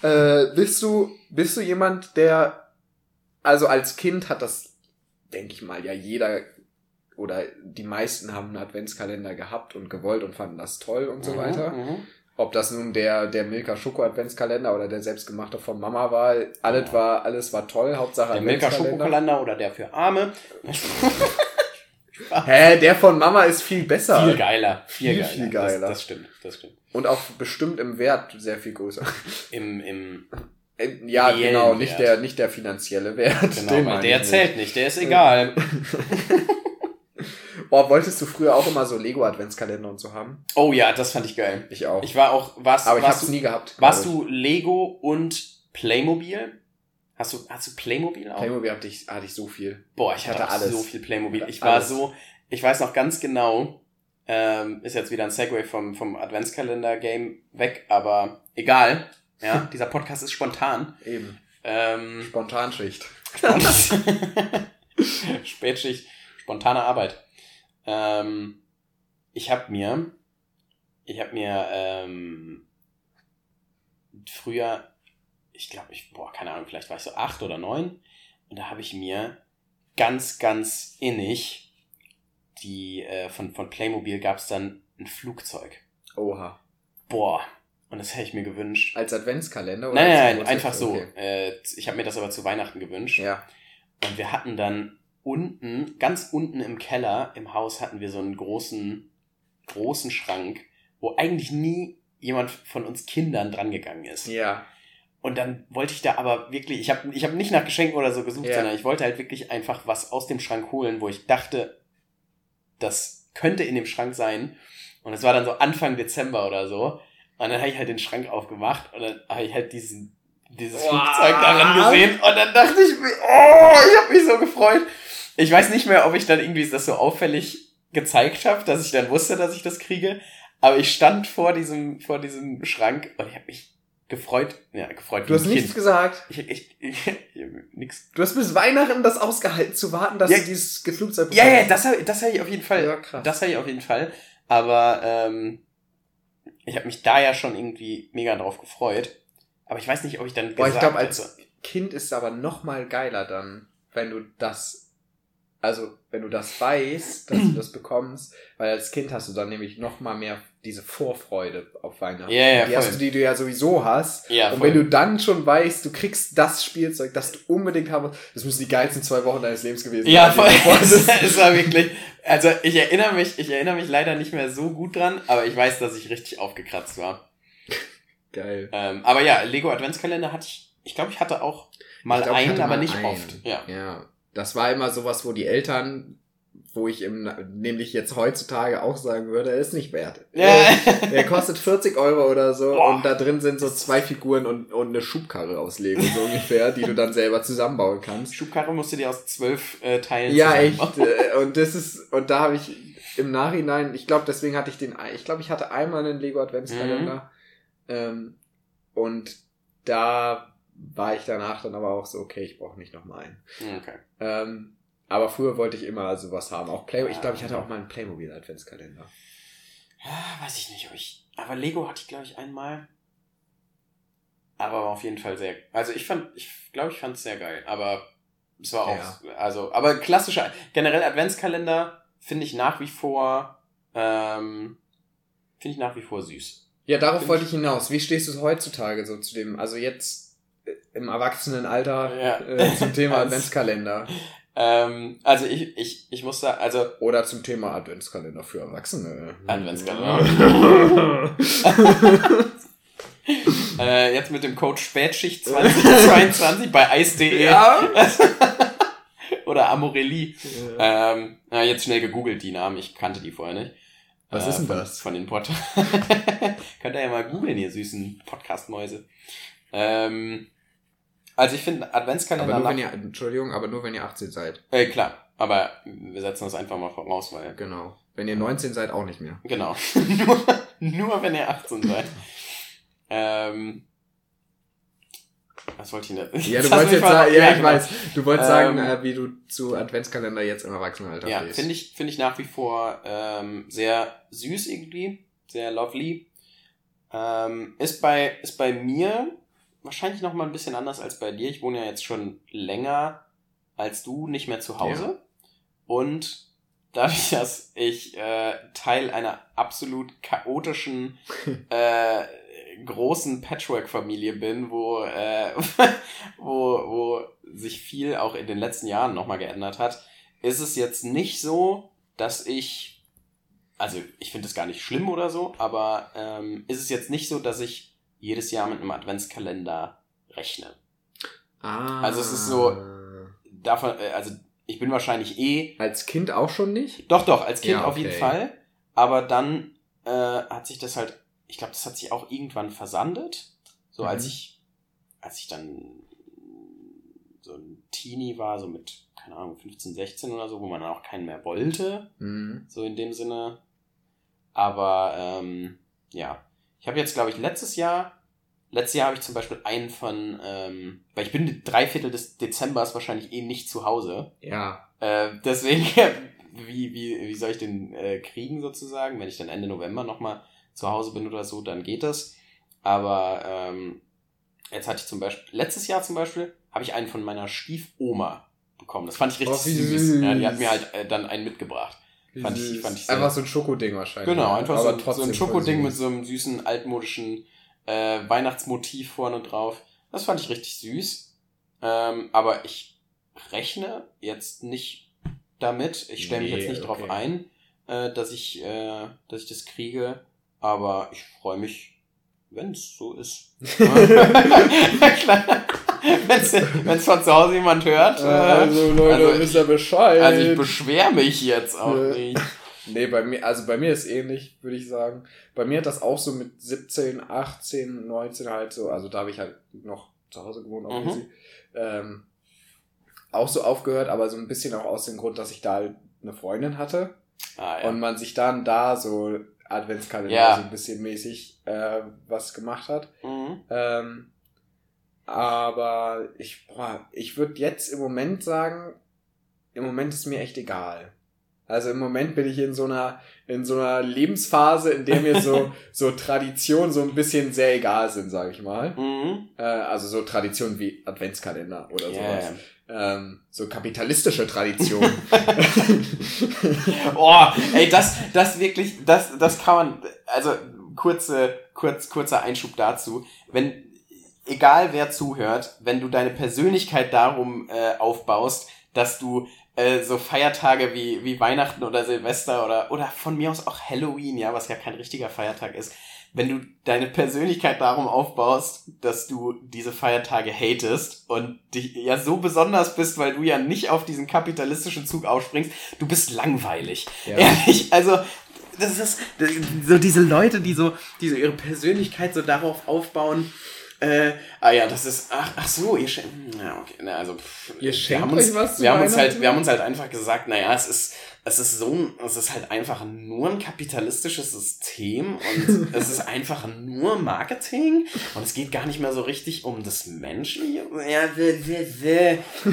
Äh, bist du, bist du jemand, der, also als Kind hat das, denke ich mal, ja jeder oder die meisten haben einen Adventskalender gehabt und gewollt und fanden das toll und so weiter. Mhm. Ob das nun der, der Milka Schoko Adventskalender oder der selbstgemachte von Mama war, alles war, alles war toll, Hauptsache Der Milka. Schokokalender oder der für Arme. Hä, der von Mama ist viel besser. Viel geiler. Viel, Viel, geiler. viel geiler. Das, das stimmt, das stimmt. Und auch bestimmt im Wert sehr viel größer. Im, im, Ja, Reellen genau, nicht Wert. der, nicht der finanzielle Wert. genau, der ich zählt nicht, der ist egal. Oh, wolltest du früher auch immer so Lego-Adventskalender und so haben? Oh ja, das fand ich geil. Ich auch. Ich war auch, warst, Aber ich warst hab's du, nie gehabt. warst du Lego und Playmobil? Hast du, hast du Playmobil ich. auch? Playmobil hatte ich, hatte ich so viel. Boah, ich hatte, hatte alles. so viel Playmobil. Ich Alles. war so, ich weiß noch ganz genau, ähm, ist jetzt wieder ein Segway vom, vom Adventskalender-Game weg, aber egal. Ja, dieser Podcast ist spontan. Eben. Ähm, Spontanschicht. Spätschicht, spontane Arbeit. Ähm, ich habe mir, ich habe mir ähm, früher, ich glaube, ich, boah, keine Ahnung, vielleicht war ich so acht oder neun, und da habe ich mir ganz, ganz innig die äh, von von Playmobil gab es dann ein Flugzeug. Oha. Boah, und das hätte ich mir gewünscht. Als Adventskalender? Nein, als nein, nein, Geburtstag? einfach so. Okay. Äh, ich habe mir das aber zu Weihnachten gewünscht. Ja. Und wir hatten dann unten, ganz unten im Keller im Haus hatten wir so einen großen, großen Schrank, wo eigentlich nie jemand von uns Kindern drangegangen ist. Ja. Und dann wollte ich da aber wirklich, ich habe ich hab nicht nach Geschenken oder so gesucht, Ja. sondern ich wollte halt wirklich einfach was aus dem Schrank holen, wo ich dachte, das könnte in dem Schrank sein. Und es war dann so Anfang Dezember oder so. Und dann habe ich halt den Schrank aufgemacht und dann habe ich halt diesen, dieses Wow. Flugzeug daran gesehen. Und dann dachte ich mir, oh, ich habe mich so gefreut. Ich weiß nicht mehr, ob ich dann irgendwie das so auffällig gezeigt habe, dass ich dann wusste, dass ich das kriege. Aber ich stand vor diesem, vor diesem Schrank und ich habe mich gefreut. Ja, gefreut Du hast nichts Kind. gesagt. Ich, ich, ich, ich nix. Du hast bis Weihnachten das ausgehalten zu warten, dass Ja. du dieses Flugzeug Ja, ja, bekommst. das habe das hab ich auf jeden Fall. Ja, krass. Das habe ich auf jeden Fall. Aber ähm, ich habe mich da ja schon irgendwie mega drauf gefreut. Aber ich weiß nicht, ob ich dann. Boah, ich gesagt glaube, als hätte. Kind ist es aber noch mal geiler dann, wenn du das, also wenn du das weißt, dass du das bekommst, weil als Kind hast du dann nämlich noch mal mehr diese Vorfreude auf Weihnachten. Ja, ja, die, voll. hast du, die du ja sowieso hast. Ja, und voll. wenn du dann schon weißt, du kriegst das Spielzeug, das du unbedingt haben musst, das müssen die geilsten zwei Wochen deines Lebens gewesen Ja, sein. voll. Das ist- es war wirklich. Also ich erinnere mich, ich erinnere mich leider nicht mehr so gut dran, aber ich weiß, dass ich richtig aufgekratzt war. Geil. Ähm, aber ja, Lego Adventskalender hatte ich. Ich glaube, ich hatte auch mal einen, aber nicht einen. oft. Ja. Ja. Das war immer sowas, wo die Eltern wo ich im, nämlich jetzt heutzutage auch sagen würde, ist nicht wert. Ja. Der kostet 40 Euro oder so Boah. und da drin sind so zwei Figuren und, und eine Schubkarre aus Lego so ungefähr, die du dann selber zusammenbauen kannst. Schubkarre musst du dir aus zwölf äh, Teilen Ja, echt. äh, Und das ist, und da habe ich im Nachhinein, ich glaube, deswegen hatte ich den, ich glaube, ich hatte einmal einen Lego Adventskalender. Ähm, und da war ich danach dann aber auch so, okay, ich brauche nicht nochmal einen. Okay. Ähm, aber früher wollte ich immer sowas haben. Auch Play ich glaube, ich hatte auch mal einen Playmobil Adventskalender. Ja, weiß ich nicht, ob ich. Aber Lego hatte ich, glaube ich, einmal. Aber war auf jeden Fall sehr. Also ich fand, ich glaube, ich fand es sehr geil. Aber es war auch. Ja. Also, aber klassischer, generell Adventskalender finde ich nach wie vor. Ähm, finde ich nach wie vor süß. Ja, darauf Bin wollte ich hinaus. Wie stehst du heutzutage so zu dem, also jetzt im Erwachsenenalter Ja. äh, zum Thema Adventskalender Ähm, also ich, ich, ich muss sagen, also oder zum Thema Adventskalender für Erwachsene? Adventskalender. äh, jetzt mit dem Code Spätschicht 2022 bei ice.de ja. oder Amorelie. Ähm, ja, jetzt schnell gegoogelt die Namen, ich kannte die vorher nicht. Was Äh, ist denn von, das? Von den Pod. Könnt ihr ja mal googeln, ihr süßen Podcast-Mäuse. Ähm, also ich finde Adventskalender Aber nur wenn ihr, Entschuldigung, aber nur wenn ihr 18 seid. äh, klar, aber wir setzen das einfach mal voraus, weil Genau. Wenn ihr 19 seid, auch nicht mehr. Genau. nur, nur wenn ihr 18 seid. Ähm, was wollte ich denn? Ja, du wolltest jetzt sagen, ja, ich weiß, du wolltest sagen, Ähm, äh, wie du zu Adventskalender jetzt im Erwachsenenalter Ja, finde ich, finde ich nach wie vor ähm, sehr süß irgendwie, sehr lovely. Ähm, ist bei ist bei mir wahrscheinlich noch mal ein bisschen anders als bei dir. Ich wohne ja jetzt schon länger als du nicht mehr zu Hause und dadurch, dass ich äh, Teil einer absolut chaotischen äh, großen Patchwork-Familie bin, wo, äh, wo, wo sich viel auch in den letzten Jahren nochmal geändert hat, ist es jetzt nicht so, dass ich, also ich finde es gar nicht schlimm oder so, aber ähm, ist es jetzt nicht so, dass ich jedes Jahr mit einem Adventskalender rechne. Ah. Also es ist so- Davon, äh, also ich bin wahrscheinlich eh Als Kind auch schon nicht? doch, doch, als Kind Ja, auf okay. jeden Fall. Aber dann äh, hat sich das halt, ich glaube, das hat sich auch irgendwann versandet. So als Mhm. ich, als ich dann so ein Teenie war, so mit, keine Ahnung, 15, 16 oder so, wo man dann auch keinen mehr wollte, Mhm. so in dem Sinne. Aber ähm, ja, ich habe jetzt, glaube ich, letztes Jahr, letztes Jahr habe ich zum Beispiel einen von, ähm, weil ich bin drei Viertel des Dezembers wahrscheinlich eh nicht zu Hause. Ja. Äh, deswegen, wie, wie, wie soll ich den äh, kriegen sozusagen? Wenn ich dann Ende November nochmal zu Hause bin oder so, dann geht das. Aber ähm, jetzt hatte ich zum Beispiel, letztes Jahr zum Beispiel, habe ich einen von meiner Stiefoma bekommen. Das fand ich richtig Oh, süß. süß. Ja, die hat mir halt äh, dann einen mitgebracht. Fand ich- fand ich sehr- Einfach so ein Schokoding wahrscheinlich. Genau, einfach so, so ein Schokoding mit so einem süßen altmodischen äh, Weihnachtsmotiv vorne drauf. Das fand ich richtig süß. Ähm, aber ich rechne jetzt nicht damit. Ich stelle mich Nee, jetzt nicht drauf okay. ein, äh, dass ich, äh, dass ich das kriege. Aber ich freue mich, wenn es so ist. Wenn es von zu Hause jemand hört. Äh, Äh, Also, Leute, also wisst ihr Bescheid. also ich beschwere mich jetzt auch Ja. nicht. Nee, bei mir, also bei mir ist ähnlich, würde ich sagen. Bei mir hat das auch so mit 17, 18, 19 halt so, also da habe ich halt noch zu Hause gewohnt, auch Mhm. ähm, auch so aufgehört, aber so ein bisschen auch aus dem Grund, dass ich da halt eine Freundin hatte Ah, ja. und man sich dann da so Adventskalender Ja. so ein bisschen mäßig äh, was gemacht hat. Mhm. Ähm, aber ich, boah, ich würde jetzt im Moment sagen, im Moment ist mir echt egal. Also im Moment bin ich in so einer, in so einer Lebensphase, in der mir so, so Traditionen so ein bisschen sehr egal sind, sage ich mal. Mhm. Äh, also so Traditionen wie Adventskalender oder Ja, sowas. Ähm, so kapitalistische Traditionen. Oh, ey, das, das wirklich, das, das kann man, also kurze, kurz, kurzer Einschub dazu. Wenn, egal wer zuhört, wenn du deine Persönlichkeit darum äh, aufbaust, dass du äh, so Feiertage wie, wie Weihnachten oder Silvester oder, oder von mir aus auch Halloween, ja, was ja kein richtiger Feiertag ist, wenn du deine Persönlichkeit darum aufbaust, dass du diese Feiertage hatest und dich ja so besonders bist, weil du ja nicht auf diesen kapitalistischen Zug aufspringst, du bist langweilig. Ja. Ehrlich, also das ist so diese Leute, die so, die so ihre Persönlichkeit so darauf aufbauen. Äh, ah ja, das ist, ach, ach so, ihr schenkt, ja, okay, na, also, pff, Ihr wir schenkt haben uns, euch was wir haben uns halt, wir haben uns halt einfach gesagt, naja, es ist, es ist so ein, es ist halt einfach nur ein kapitalistisches System und es ist einfach nur Marketing und es geht gar nicht mehr so richtig um das Menschliche. Ja.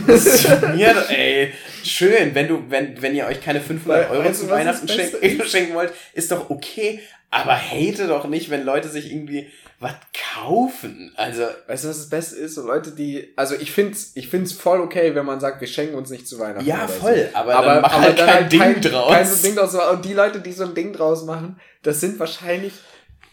Das ist mir, ey, schön, wenn du, wenn, wenn ihr euch keine 500 Weil- Euro weißt du, zu Weihnachten schenken, schenken wollt, ist doch okay, aber hate doch nicht, wenn Leute sich irgendwie was kaufen. Also, Weißt du, was das Beste ist? So Leute, die, also ich find's, ich find's voll okay, wenn man sagt, wir schenken uns nicht zu Weihnachten. ja, voll, So. aber, dann mach halt dann kein Ding kein, draus. Kein so Ding draus. machen. Und die Leute, die so ein Ding draus machen, das sind wahrscheinlich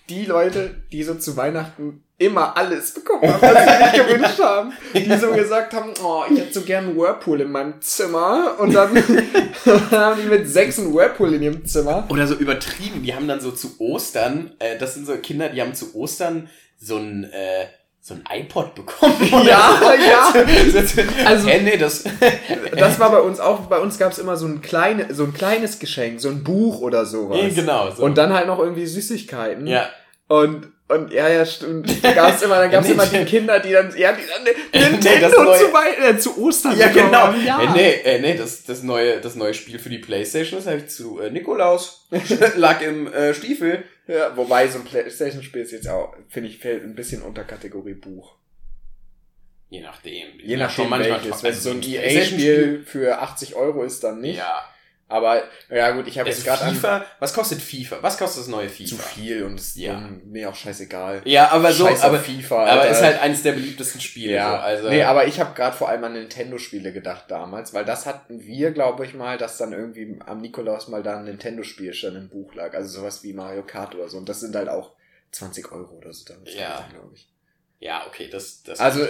die Leute, die so zu Weihnachten immer alles bekommen haben, was sie sich gewünscht haben. Die so gesagt haben, oh, ich hätte so gern einen Whirlpool in meinem Zimmer. Und dann haben die mit sechs einen Whirlpool in ihrem Zimmer. Oder so übertrieben, die haben dann so zu Ostern, äh, das sind so Kinder, die haben zu Ostern so ein, äh, so ein iPod bekommen. oder Ja, so. ja. Also, äh, nee, das, Das war bei uns auch, bei uns gab es immer so ein, kleine, so ein kleines Geschenk, so ein Buch oder sowas. Ja, genau, so. Und dann halt noch irgendwie Süßigkeiten. ja. Und, und ja, ja, stimmt. Da gab's immer, dann gab's nee, immer die Kinder, die dann, ja, die dann Nee, Nintendo neue- zu, Wei- äh, zu Ostern Ja, genau. Ja. Äh, nee, äh, nee, das, das, neue, das neue Spiel für die Playstation, das habe ich zu äh, Nikolaus. Lag im äh, Stiefel. ja. Wobei so ein Playstation-Spiel ist jetzt auch, finde ich, fällt ein bisschen unter Kategorie Buch. Je nachdem. Je nachdem schon manchmal welches. tro- Wenn also so ein EA-Spiel für 80 Euro ist, dann nicht. Ja. Aber, ja gut, ich habe jetzt gerade FIFA, was kostet FIFA? Was kostet das neue FIFA? zu viel und es Ja. mir auch scheißegal. Ja, aber so, Scheiß aber, FIFA. aber Alter. ist halt eines der beliebtesten Spiele. Ja, so, also, nee, aber ich habe gerade vor allem an Nintendo-Spiele gedacht damals, weil das hatten wir, glaube ich mal, dass dann irgendwie am Nikolaus mal da ein Nintendo-Spiel schon im Buch lag. Also sowas wie Mario Kart oder so. Und das sind halt auch 20 Euro oder so damals, Ja. glaube ich. ja, okay, das, das Also,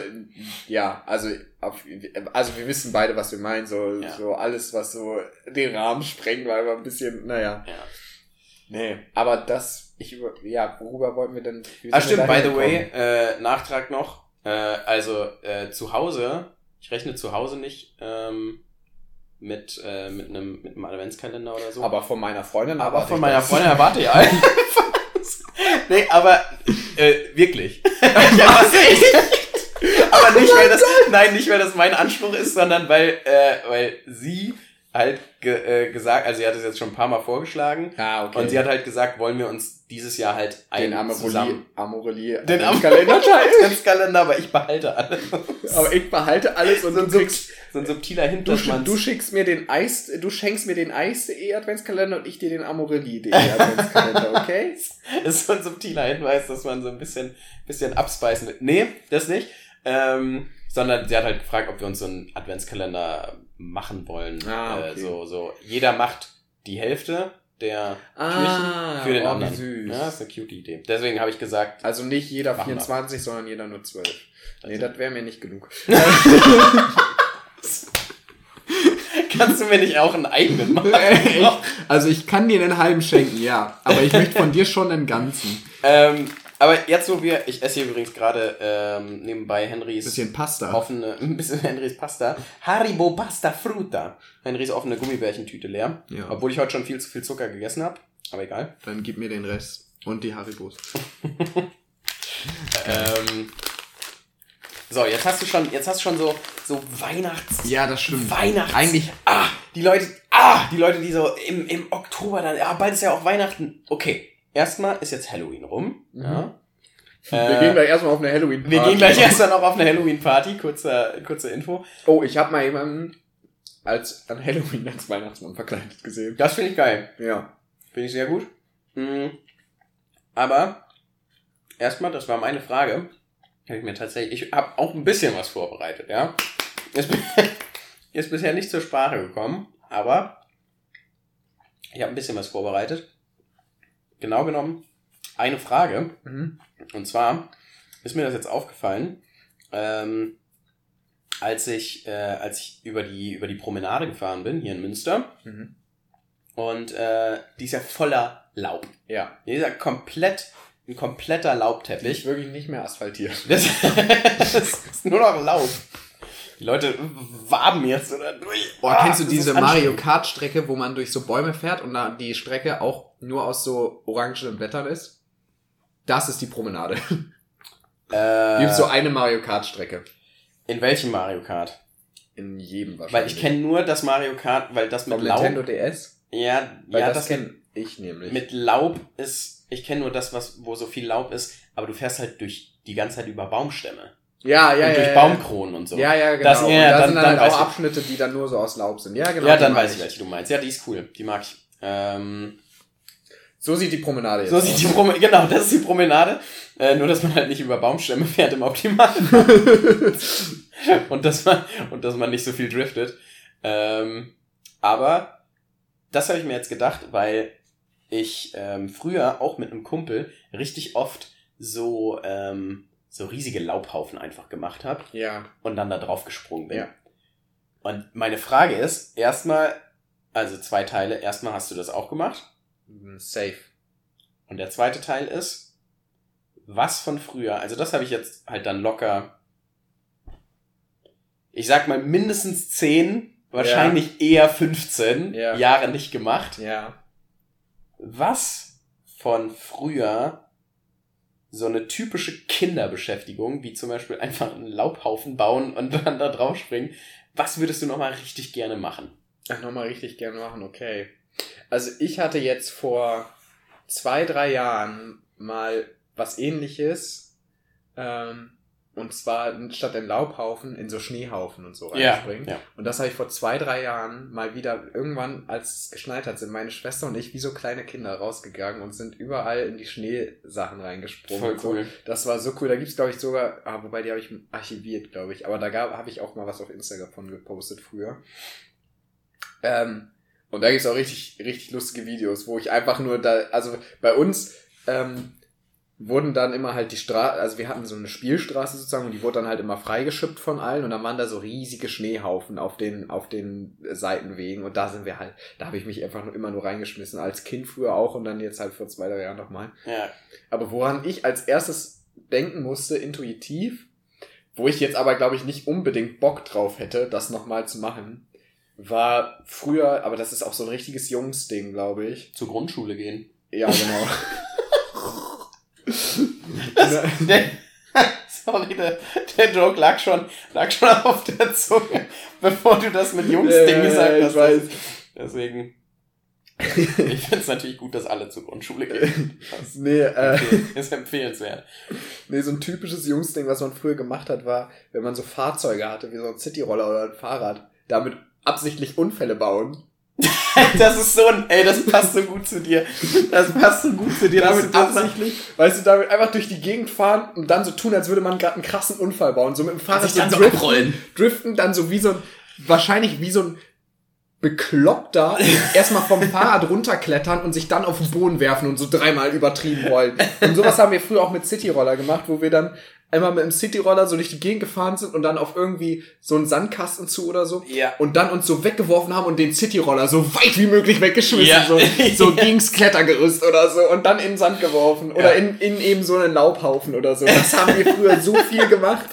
ja, also, auf, also wir wissen beide, was wir meinen. So, Ja. so alles, was so den Rahmen sprengt, war immer ein bisschen, naja. ja. Nee. Aber das, ich über, ja, worüber wollten wir denn? Ah, stimmt, by the way, gekommen? äh, Nachtrag noch. Äh, also äh, zu Hause, ich rechne zu Hause nicht ähm, mit, äh, mit einem mit einem Adventskalender oder so. Aber von meiner Freundin aber erwarte von ich meiner das. Freundin erwarte ich einfach. nee, aber äh, wirklich. ja, was echt? aber nicht, weil das, nein, nicht, weil das mein Anspruch ist, sondern weil, äh, weil sie halt ge äh, gesagt, also sie hat es jetzt schon ein paar Mal vorgeschlagen, Ah, okay. und sie hat halt gesagt, wollen wir uns dieses Jahr halt den einen Amorelli, zusammen Amorelli den Kalender Adventskalender, aber ich behalte alles. Aber ich behalte alles und so, du ein kriegst, so ein subtiler Hint, du, dass man du schickst mir den Eis, du schenkst mir den Eis.de Adventskalender und ich dir den Amorelli.de Adventskalender, okay? ist so ein subtiler Hinweis, dass man so ein bisschen, bisschen abspeisen will. Nee, das nicht. Ähm, sondern sie hat halt gefragt, ob wir uns so einen Adventskalender machen wollen. Ah, äh, okay. so, so, jeder macht die Hälfte der Ah, für den oh, anderen. süß. Ja, ist eine cute Idee. Deswegen habe ich gesagt, Also nicht jeder Machen wir. 24, sondern jeder nur 12. Nee, das wäre mir nicht genug. kannst du mir nicht auch einen eigenen machen? Also ich kann dir einen halben schenken, ja. Aber ich möchte von dir schon einen ganzen. ähm, aber jetzt, wo wir, ich esse hier übrigens gerade ähm, nebenbei Henrys Bisschen Pasta. offene, ein bisschen Henrys Pasta. Haribo Pasta Fruta. Henrys offene Gummibärchentüte leer. Ja. Obwohl ich heute schon viel zu viel Zucker gegessen habe. Aber egal. Dann gib mir den Rest. Und die Haribos. Ähm, so, jetzt hast du schon, jetzt hast du schon so, so Weihnachts... Ja, das stimmt. Weihnachts... Eigentlich, Ah, die Leute, ah, die Leute, die so im, im Oktober dann, ja, bald ist ja auch Weihnachten. Okay, erstmal ist jetzt Halloween rum. Ja. wir Äh, gehen gleich erstmal auf eine Halloween-Party. Wir gehen gleich erst dann auch auf eine Halloween-Party, kurze, kurze Info. Oh, ich habe mal jemanden als an Halloween als Weihnachtsmann verkleidet gesehen. Das finde ich geil. Ja. Finde ich sehr gut. Mhm. Aber erstmal, das war meine Frage. Habe ich mir tatsächlich, ich habe auch ein bisschen was vorbereitet, ja. Ist, ist bisher nicht zur Sprache gekommen, aber ich habe ein bisschen was vorbereitet. Genau genommen eine Frage. Mhm. Und zwar ist mir das jetzt aufgefallen, ähm, als ich, äh, als ich über die, über die Promenade gefahren bin, hier in Münster. Mhm. Und äh, die ist ja voller Laub. Ja. Die ist ja komplett ein kompletter Laubteppich. ist wirklich nicht mehr asphaltiert. Das, das ist nur noch Laub. Die Leute waben jetzt oder durch. Boah, Ah, kennst du diese Mario. Kart Strecke, wo man durch so Bäume fährt und da die Strecke auch nur aus so orangenen Blättern ist? Das ist die Promenade. Äh, Gibt so eine Mario Kart Strecke. in welchem Mario Kart? In jedem Weil wahrscheinlich. ich kenne nur das Mario Kart, weil das mit Vom Laub. Nintendo DS. Ja, Weil ja, das, das, kenne ich nämlich. mit Laub ist. Ich kenne nur das, was wo so viel Laub ist, aber du fährst halt durch die ganze Zeit über Baumstämme ja, ja, und ja. durch ja, Baumkronen und so. Ja, ja, genau. Das- ja, und ja, da dann- sind dann, dann halt auch. Abschnitte, die dann nur so aus Laub sind. Ja, genau. ja, dann weiß ich, welche du meinst. Ja, die ist cool. Die mag ich. Ähm, So sieht die Promenade jetzt so aus. sieht die Promenade. Genau, das ist die Promenade. Äh, nur, dass man halt nicht über Baumstämme fährt im Optimal. und, dass man, und dass man nicht so viel driftet. Ähm, aber das habe ich mir jetzt gedacht, weil ich ähm, früher auch mit einem Kumpel richtig oft so, ähm, so riesige Laubhaufen einfach gemacht habe Ja. und dann da drauf gesprungen bin. Ja. Und meine Frage ist, erstmal, also zwei Teile, erstmal hast du das auch gemacht. Mm, Safe. Und der zweite Teil ist, was von früher, also das habe ich jetzt halt dann locker, ich sag mal mindestens 10, wahrscheinlich eher 15 Ja. Jahre nicht gemacht. Ja. Was von früher so eine typische Kinderbeschäftigung, wie zum Beispiel einfach einen Laubhaufen bauen und dann da drauf springen, was würdest du nochmal richtig gerne machen? Ach, nochmal richtig gerne machen, okay. Also ich hatte jetzt vor zwei, drei Jahren mal was ähnliches. Ähm, und zwar statt in Laubhaufen in so Schneehaufen und so reinspringen. ja. Und das habe ich vor zwei, drei Jahren mal wieder irgendwann, als es geschneit hat, sind meine Schwester und ich wie so kleine Kinder rausgegangen und sind überall in die Schneesachen reingesprungen. Voll und so. cool. Das war so cool. Da gibt's glaube ich, sogar, ah, wobei die habe ich archiviert, glaube ich. Aber da gab habe ich auch mal was auf Instagram von gepostet früher. Ähm, und da gibt's auch richtig, richtig lustige Videos, wo ich einfach nur da, also bei uns ähm, wurden dann immer halt die Straße, also wir hatten so eine Spielstraße sozusagen und die wurde dann halt immer freigeschippt von allen und dann waren da so riesige Schneehaufen auf den, auf den Seitenwegen und da sind wir halt, da habe ich mich einfach nur immer nur reingeschmissen, als Kind früher auch und dann jetzt halt vor zwei, drei Jahren nochmal. Ja. Aber woran ich als erstes denken musste, intuitiv, wo ich jetzt aber, glaube ich, nicht unbedingt Bock drauf hätte, das nochmal zu machen, war früher, aber das ist auch so ein richtiges Jungsding, glaube ich. Zur Grundschule gehen. Ja, genau. Der, sorry, der, der Joke lag schon, lag schon auf der Zunge, bevor du das mit Jungs-Ding Äh, gesagt ich hast. weiß. Deswegen. Ich finde es natürlich gut, dass alle zur Grundschule gehen. Das nee, äh, ist empfehlenswert. nee, so ein typisches Jungsding, was man früher gemacht hat, war, wenn man so Fahrzeuge hatte, wie so ein Cityroller oder ein Fahrrad, damit absichtlich Unfälle bauen. Das ist so ein, ey, das passt so gut zu dir. Das passt so gut zu dir. damit absichtlich, weißt du, damit einfach durch die Gegend fahren und dann so tun, als würde man gerade einen krassen Unfall bauen. So mit dem Fahrrad sich dann so driften, abrollen. driften, dann so wie so ein, wahrscheinlich wie so ein Bekloppter erstmal vom Fahrrad runterklettern und sich dann auf den Boden werfen und so dreimal übertrieben wollen. Und sowas haben wir früher auch mit Cityroller gemacht, wo wir dann einmal mit dem Cityroller so durch die Gegend gefahren sind und dann auf irgendwie so einen Sandkasten zu oder so. Ja. Und dann uns so weggeworfen haben und den Cityroller so weit wie möglich weggeschmissen. Ja. So, so gegens Klettergerüst oder so und dann in den Sand geworfen. Oder Ja. in, in eben so einen Laubhaufen oder so. Das haben wir früher so viel gemacht.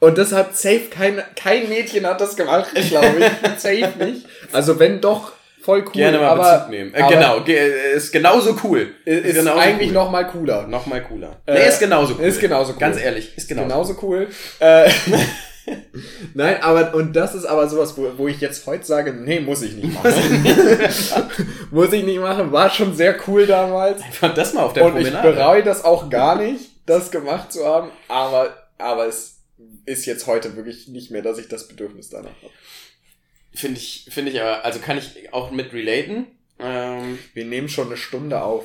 Und das hat safe kein, kein Mädchen hat das gemacht, glaube ich. safe nicht. Also wenn doch, voll cool. Gerne mal aber, Bezug nehmen. Äh, genau, ge- ist genauso cool. Ist genauso eigentlich cool. noch mal cooler. noch mal cooler. Äh, nee, ist genauso cool. ist genauso cool. Ganz ehrlich, ist genauso. Genauso cool. Äh, Nein, aber, und das ist aber sowas, wo, wo ich jetzt heute sage, nee, muss ich nicht machen. muss ich nicht machen, war schon sehr cool damals. Einfach das mal auf der Und ich Promenade. bereue das auch gar nicht, das gemacht zu haben, aber, aber es ist jetzt heute wirklich nicht mehr, dass ich das Bedürfnis danach habe. Finde ich, finde ich aber, also kann ich auch mit relaten. Ähm, Wir nehmen schon eine Stunde auf.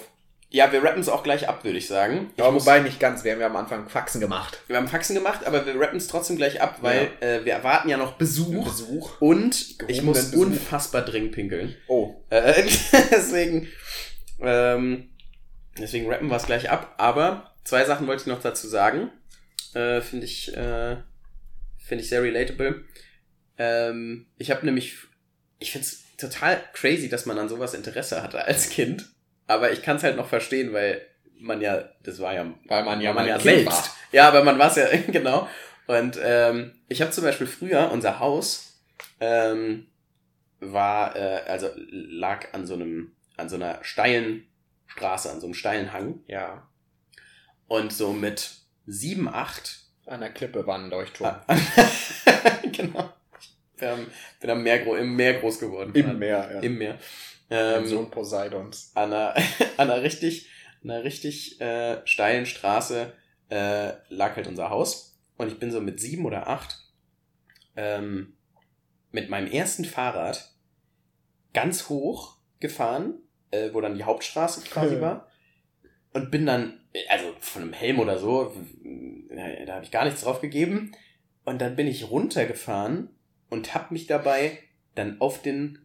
ja, wir rappen es auch gleich ab, würde ich sagen. Ich Ja, wobei nicht ganz, wir haben ja am Anfang Faxen gemacht. wir haben Faxen gemacht, aber wir rappen es trotzdem gleich ab, weil äh, wir erwarten ja noch Besuch. Besuch. Und ich Gehobenen muss Besuch. unfassbar dringend pinkeln. Oh, Äh, deswegen, ähm, deswegen rappen wir es gleich ab. Aber zwei Sachen wollte ich noch dazu sagen. Äh, Finde ich, äh, finde ich sehr relatable. Ähm, ich habe nämlich, ich finde es total crazy, dass man an sowas Interesse hatte als Kind. Aber ich kann es halt noch verstehen, weil man ja, das war ja, Weil man ja man ja Kind selbst. war. Ja, aber man war es ja, genau. Und ähm, ich habe zum Beispiel früher, unser Haus ähm, war, äh, also lag an so einem, an so einer steilen Straße, an so einem steilen Hang. Ja. Und so mit sieben, acht An der Klippe war ein Leuchtturm. Ah, genau. Ähm, bin am Meer, im Meer groß geworden. Meer, ja. Im Meer. Im Ähm, Sohn Poseidons. an einer, an einer richtig, einer richtig äh, steilen Straße äh, lag halt unser Haus. Und ich bin so mit sieben oder acht ähm, mit meinem ersten Fahrrad ganz hoch gefahren, äh, wo dann die Hauptstraße quasi war. Und bin dann, also von einem Helm oder so, äh, da habe ich gar nichts drauf gegeben. Und dann bin ich runtergefahren und habe mich dabei dann auf den,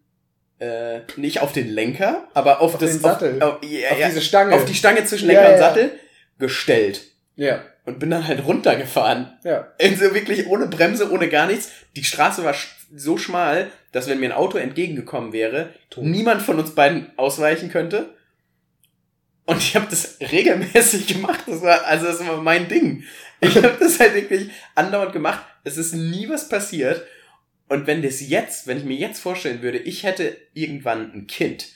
äh, nicht auf den Lenker, aber auf, Auf das den Sattel. Auf, auf, ja, Auf ja, diese Stange. auf die Stange zwischen Ja, Lenker und ja. Sattel gestellt. Ja, Und bin dann halt runtergefahren. ja. Also wirklich ohne Bremse, ohne gar nichts. Die Straße war so schmal, dass wenn mir ein Auto entgegengekommen wäre, Tot. niemand von uns beiden ausweichen könnte. Und ich habe das regelmäßig gemacht. Das war, also das war mein Ding. Ich habe das halt wirklich andauernd gemacht. Es ist nie was passiert. Und wenn das jetzt, wenn ich mir jetzt vorstellen würde, ich hätte irgendwann ein Kind.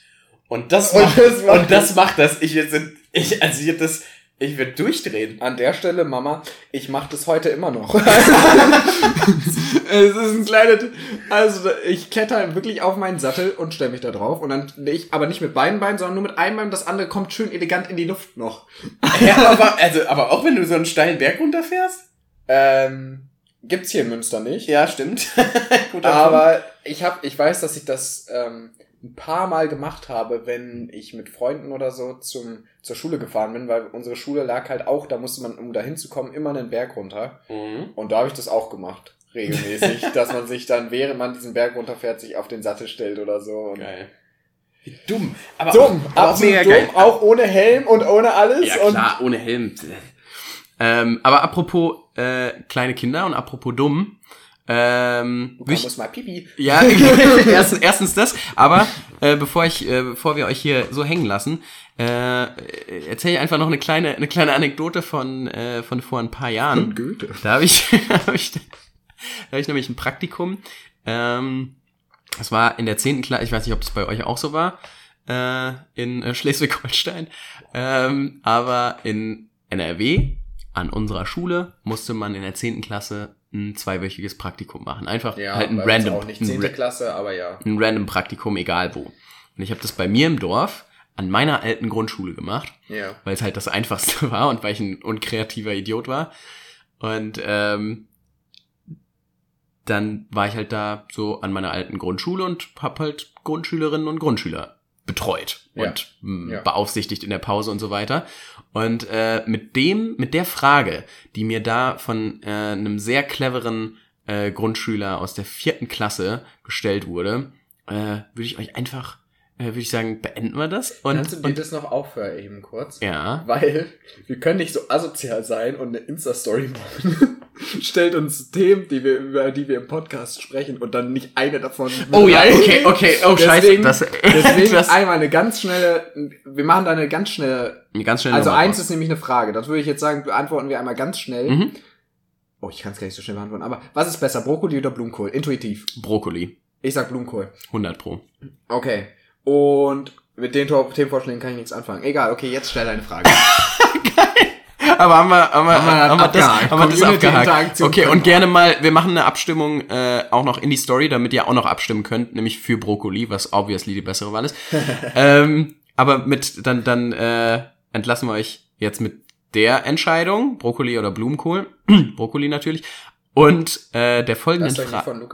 Und das Und macht, das macht und das macht das. Ich, jetzt, ich, also ich, das, ich würde durchdrehen. An der Stelle, Mama, ich mache das heute immer noch. es ist ein kleines, also ich kletter wirklich auf meinen Sattel und stelle mich da drauf und dann ich, aber nicht mit beiden Beinen, sondern nur mit einem Bein. Das andere kommt schön elegant in die Luft noch. Ja, aber, also, aber auch wenn du so einen steilen Berg runterfährst? Ähm, gibt's hier in Münster nicht. Ja, stimmt. Guter Punkt. Aber ich hab, ich weiß, dass ich das ähm, ein paar Mal gemacht habe, wenn ich mit Freunden oder so zum, zur Schule gefahren bin, weil unsere Schule lag halt auch, da musste man, um da hinzukommen, immer einen Berg runter. Mhm. Und da habe ich das auch gemacht, regelmäßig, dass man sich dann, während man diesen Berg runterfährt, sich auf den Sattel stellt oder so. Und Geil. Wie dumm. Aber Dumm, auch, aber auch absolut mega dumm, geil. auch ohne Helm und ohne alles. Ja, und klar, ohne Helm. Ähm, aber apropos äh, kleine Kinder und apropos dumm. Ähm, muss mal pipi. ja, erstens, erstens das, aber äh, bevor ich, äh, bevor wir euch hier so hängen lassen, äh, erzähle ich einfach noch eine kleine, eine kleine Anekdote von, äh, von vor ein paar Jahren. Goethe. Da habe ich, da hab ich, da hab ich nämlich ein Praktikum. Ähm, das war in der zehnten Klasse, ich weiß nicht, ob das bei euch auch so war, äh, in äh, Schleswig-Holstein. Ähm, aber in NRW an unserer Schule musste man in der zehnten Klasse ein zweiwöchiges Praktikum machen. Einfach Ja, halt ein random, auch nicht ein, zehnte ra- Klasse, aber ja. ein random Praktikum, egal wo. Und ich habe das bei mir im Dorf an meiner alten Grundschule gemacht Ja. weil es halt das Einfachste war und weil ich ein unkreativer Idiot war. Und ähm, dann war ich halt da so an meiner alten Grundschule und hab halt Grundschülerinnen und Grundschüler betreut Ja. und mh, Ja. beaufsichtigt in der Pause und so weiter. Und äh, mit dem, mit der Frage, die mir da von äh, einem sehr cleveren äh, Grundschüler aus der vierten Klasse gestellt wurde, äh, würde ich euch einfach, äh, würde ich sagen, beenden wir das. Und, Kannst du dir und das noch aufhören eben kurz? ja. Weil wir können nicht so asozial sein und eine Insta-Story machen. Stellt uns Themen, die wir, über die wir im Podcast sprechen und dann nicht eine davon. Oh ja, okay, okay, oh Deswegen, scheiße. Das, deswegen das, einmal eine ganz schnelle, wir machen da eine ganz schnelle, ganz schnell also nochmal eins raus. ist nämlich eine Frage. Das würde ich jetzt sagen, beantworten wir einmal ganz schnell. Mhm. Oh, ich kann es gar nicht so schnell beantworten. Aber was ist besser, Brokkoli oder Blumenkohl? Intuitiv. Brokkoli. Ich sag Blumenkohl. 100 pro. Okay. Und mit den Themenvorschlägen kann ich nichts anfangen. Egal, okay, jetzt stell deine Frage. Aber haben wir, haben wir, Haben wir haben wir das, haben wir das abgehakt. Okay, und gerne mal, wir machen eine Abstimmung äh, auch noch in die Story, damit ihr auch noch abstimmen könnt, nämlich für Brokkoli, was obviously die bessere Wahl ist. ähm, aber mit, dann, dann äh, entlassen wir euch jetzt mit der Entscheidung, Brokkoli oder Blumenkohl. Brokkoli natürlich. Und äh, der folgenden Frage.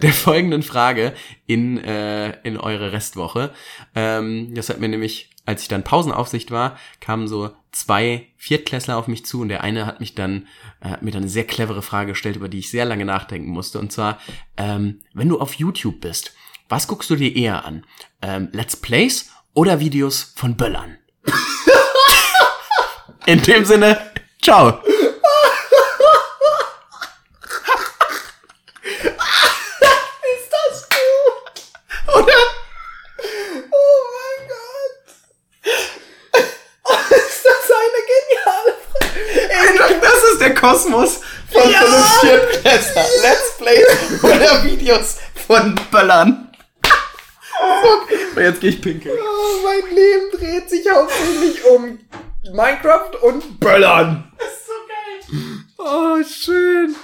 der folgenden Frage in, äh, in eure Restwoche. Ähm, das hat mir nämlich, als ich dann Pausenaufsicht war, kamen so zwei Viertklässler auf mich zu und der eine hat mich dann, äh, mir dann eine sehr clevere Frage gestellt, über die ich sehr lange nachdenken musste. Und zwar, ähm, wenn du auf YouTube bist, was guckst du dir eher an? Ähm, Let's Plays oder Videos von Böllern? in dem Sinne, ciao. Ist das gut? Oder? Oh mein Gott. Ist das Kosmos von ja! Viertklässler. Let's Play oder Videos von Böllern. Und jetzt gehe ich pinkeln. Oh, mein Leben dreht sich hauptsächlich um Minecraft und Böllern. Das ist so geil. Oh, schön.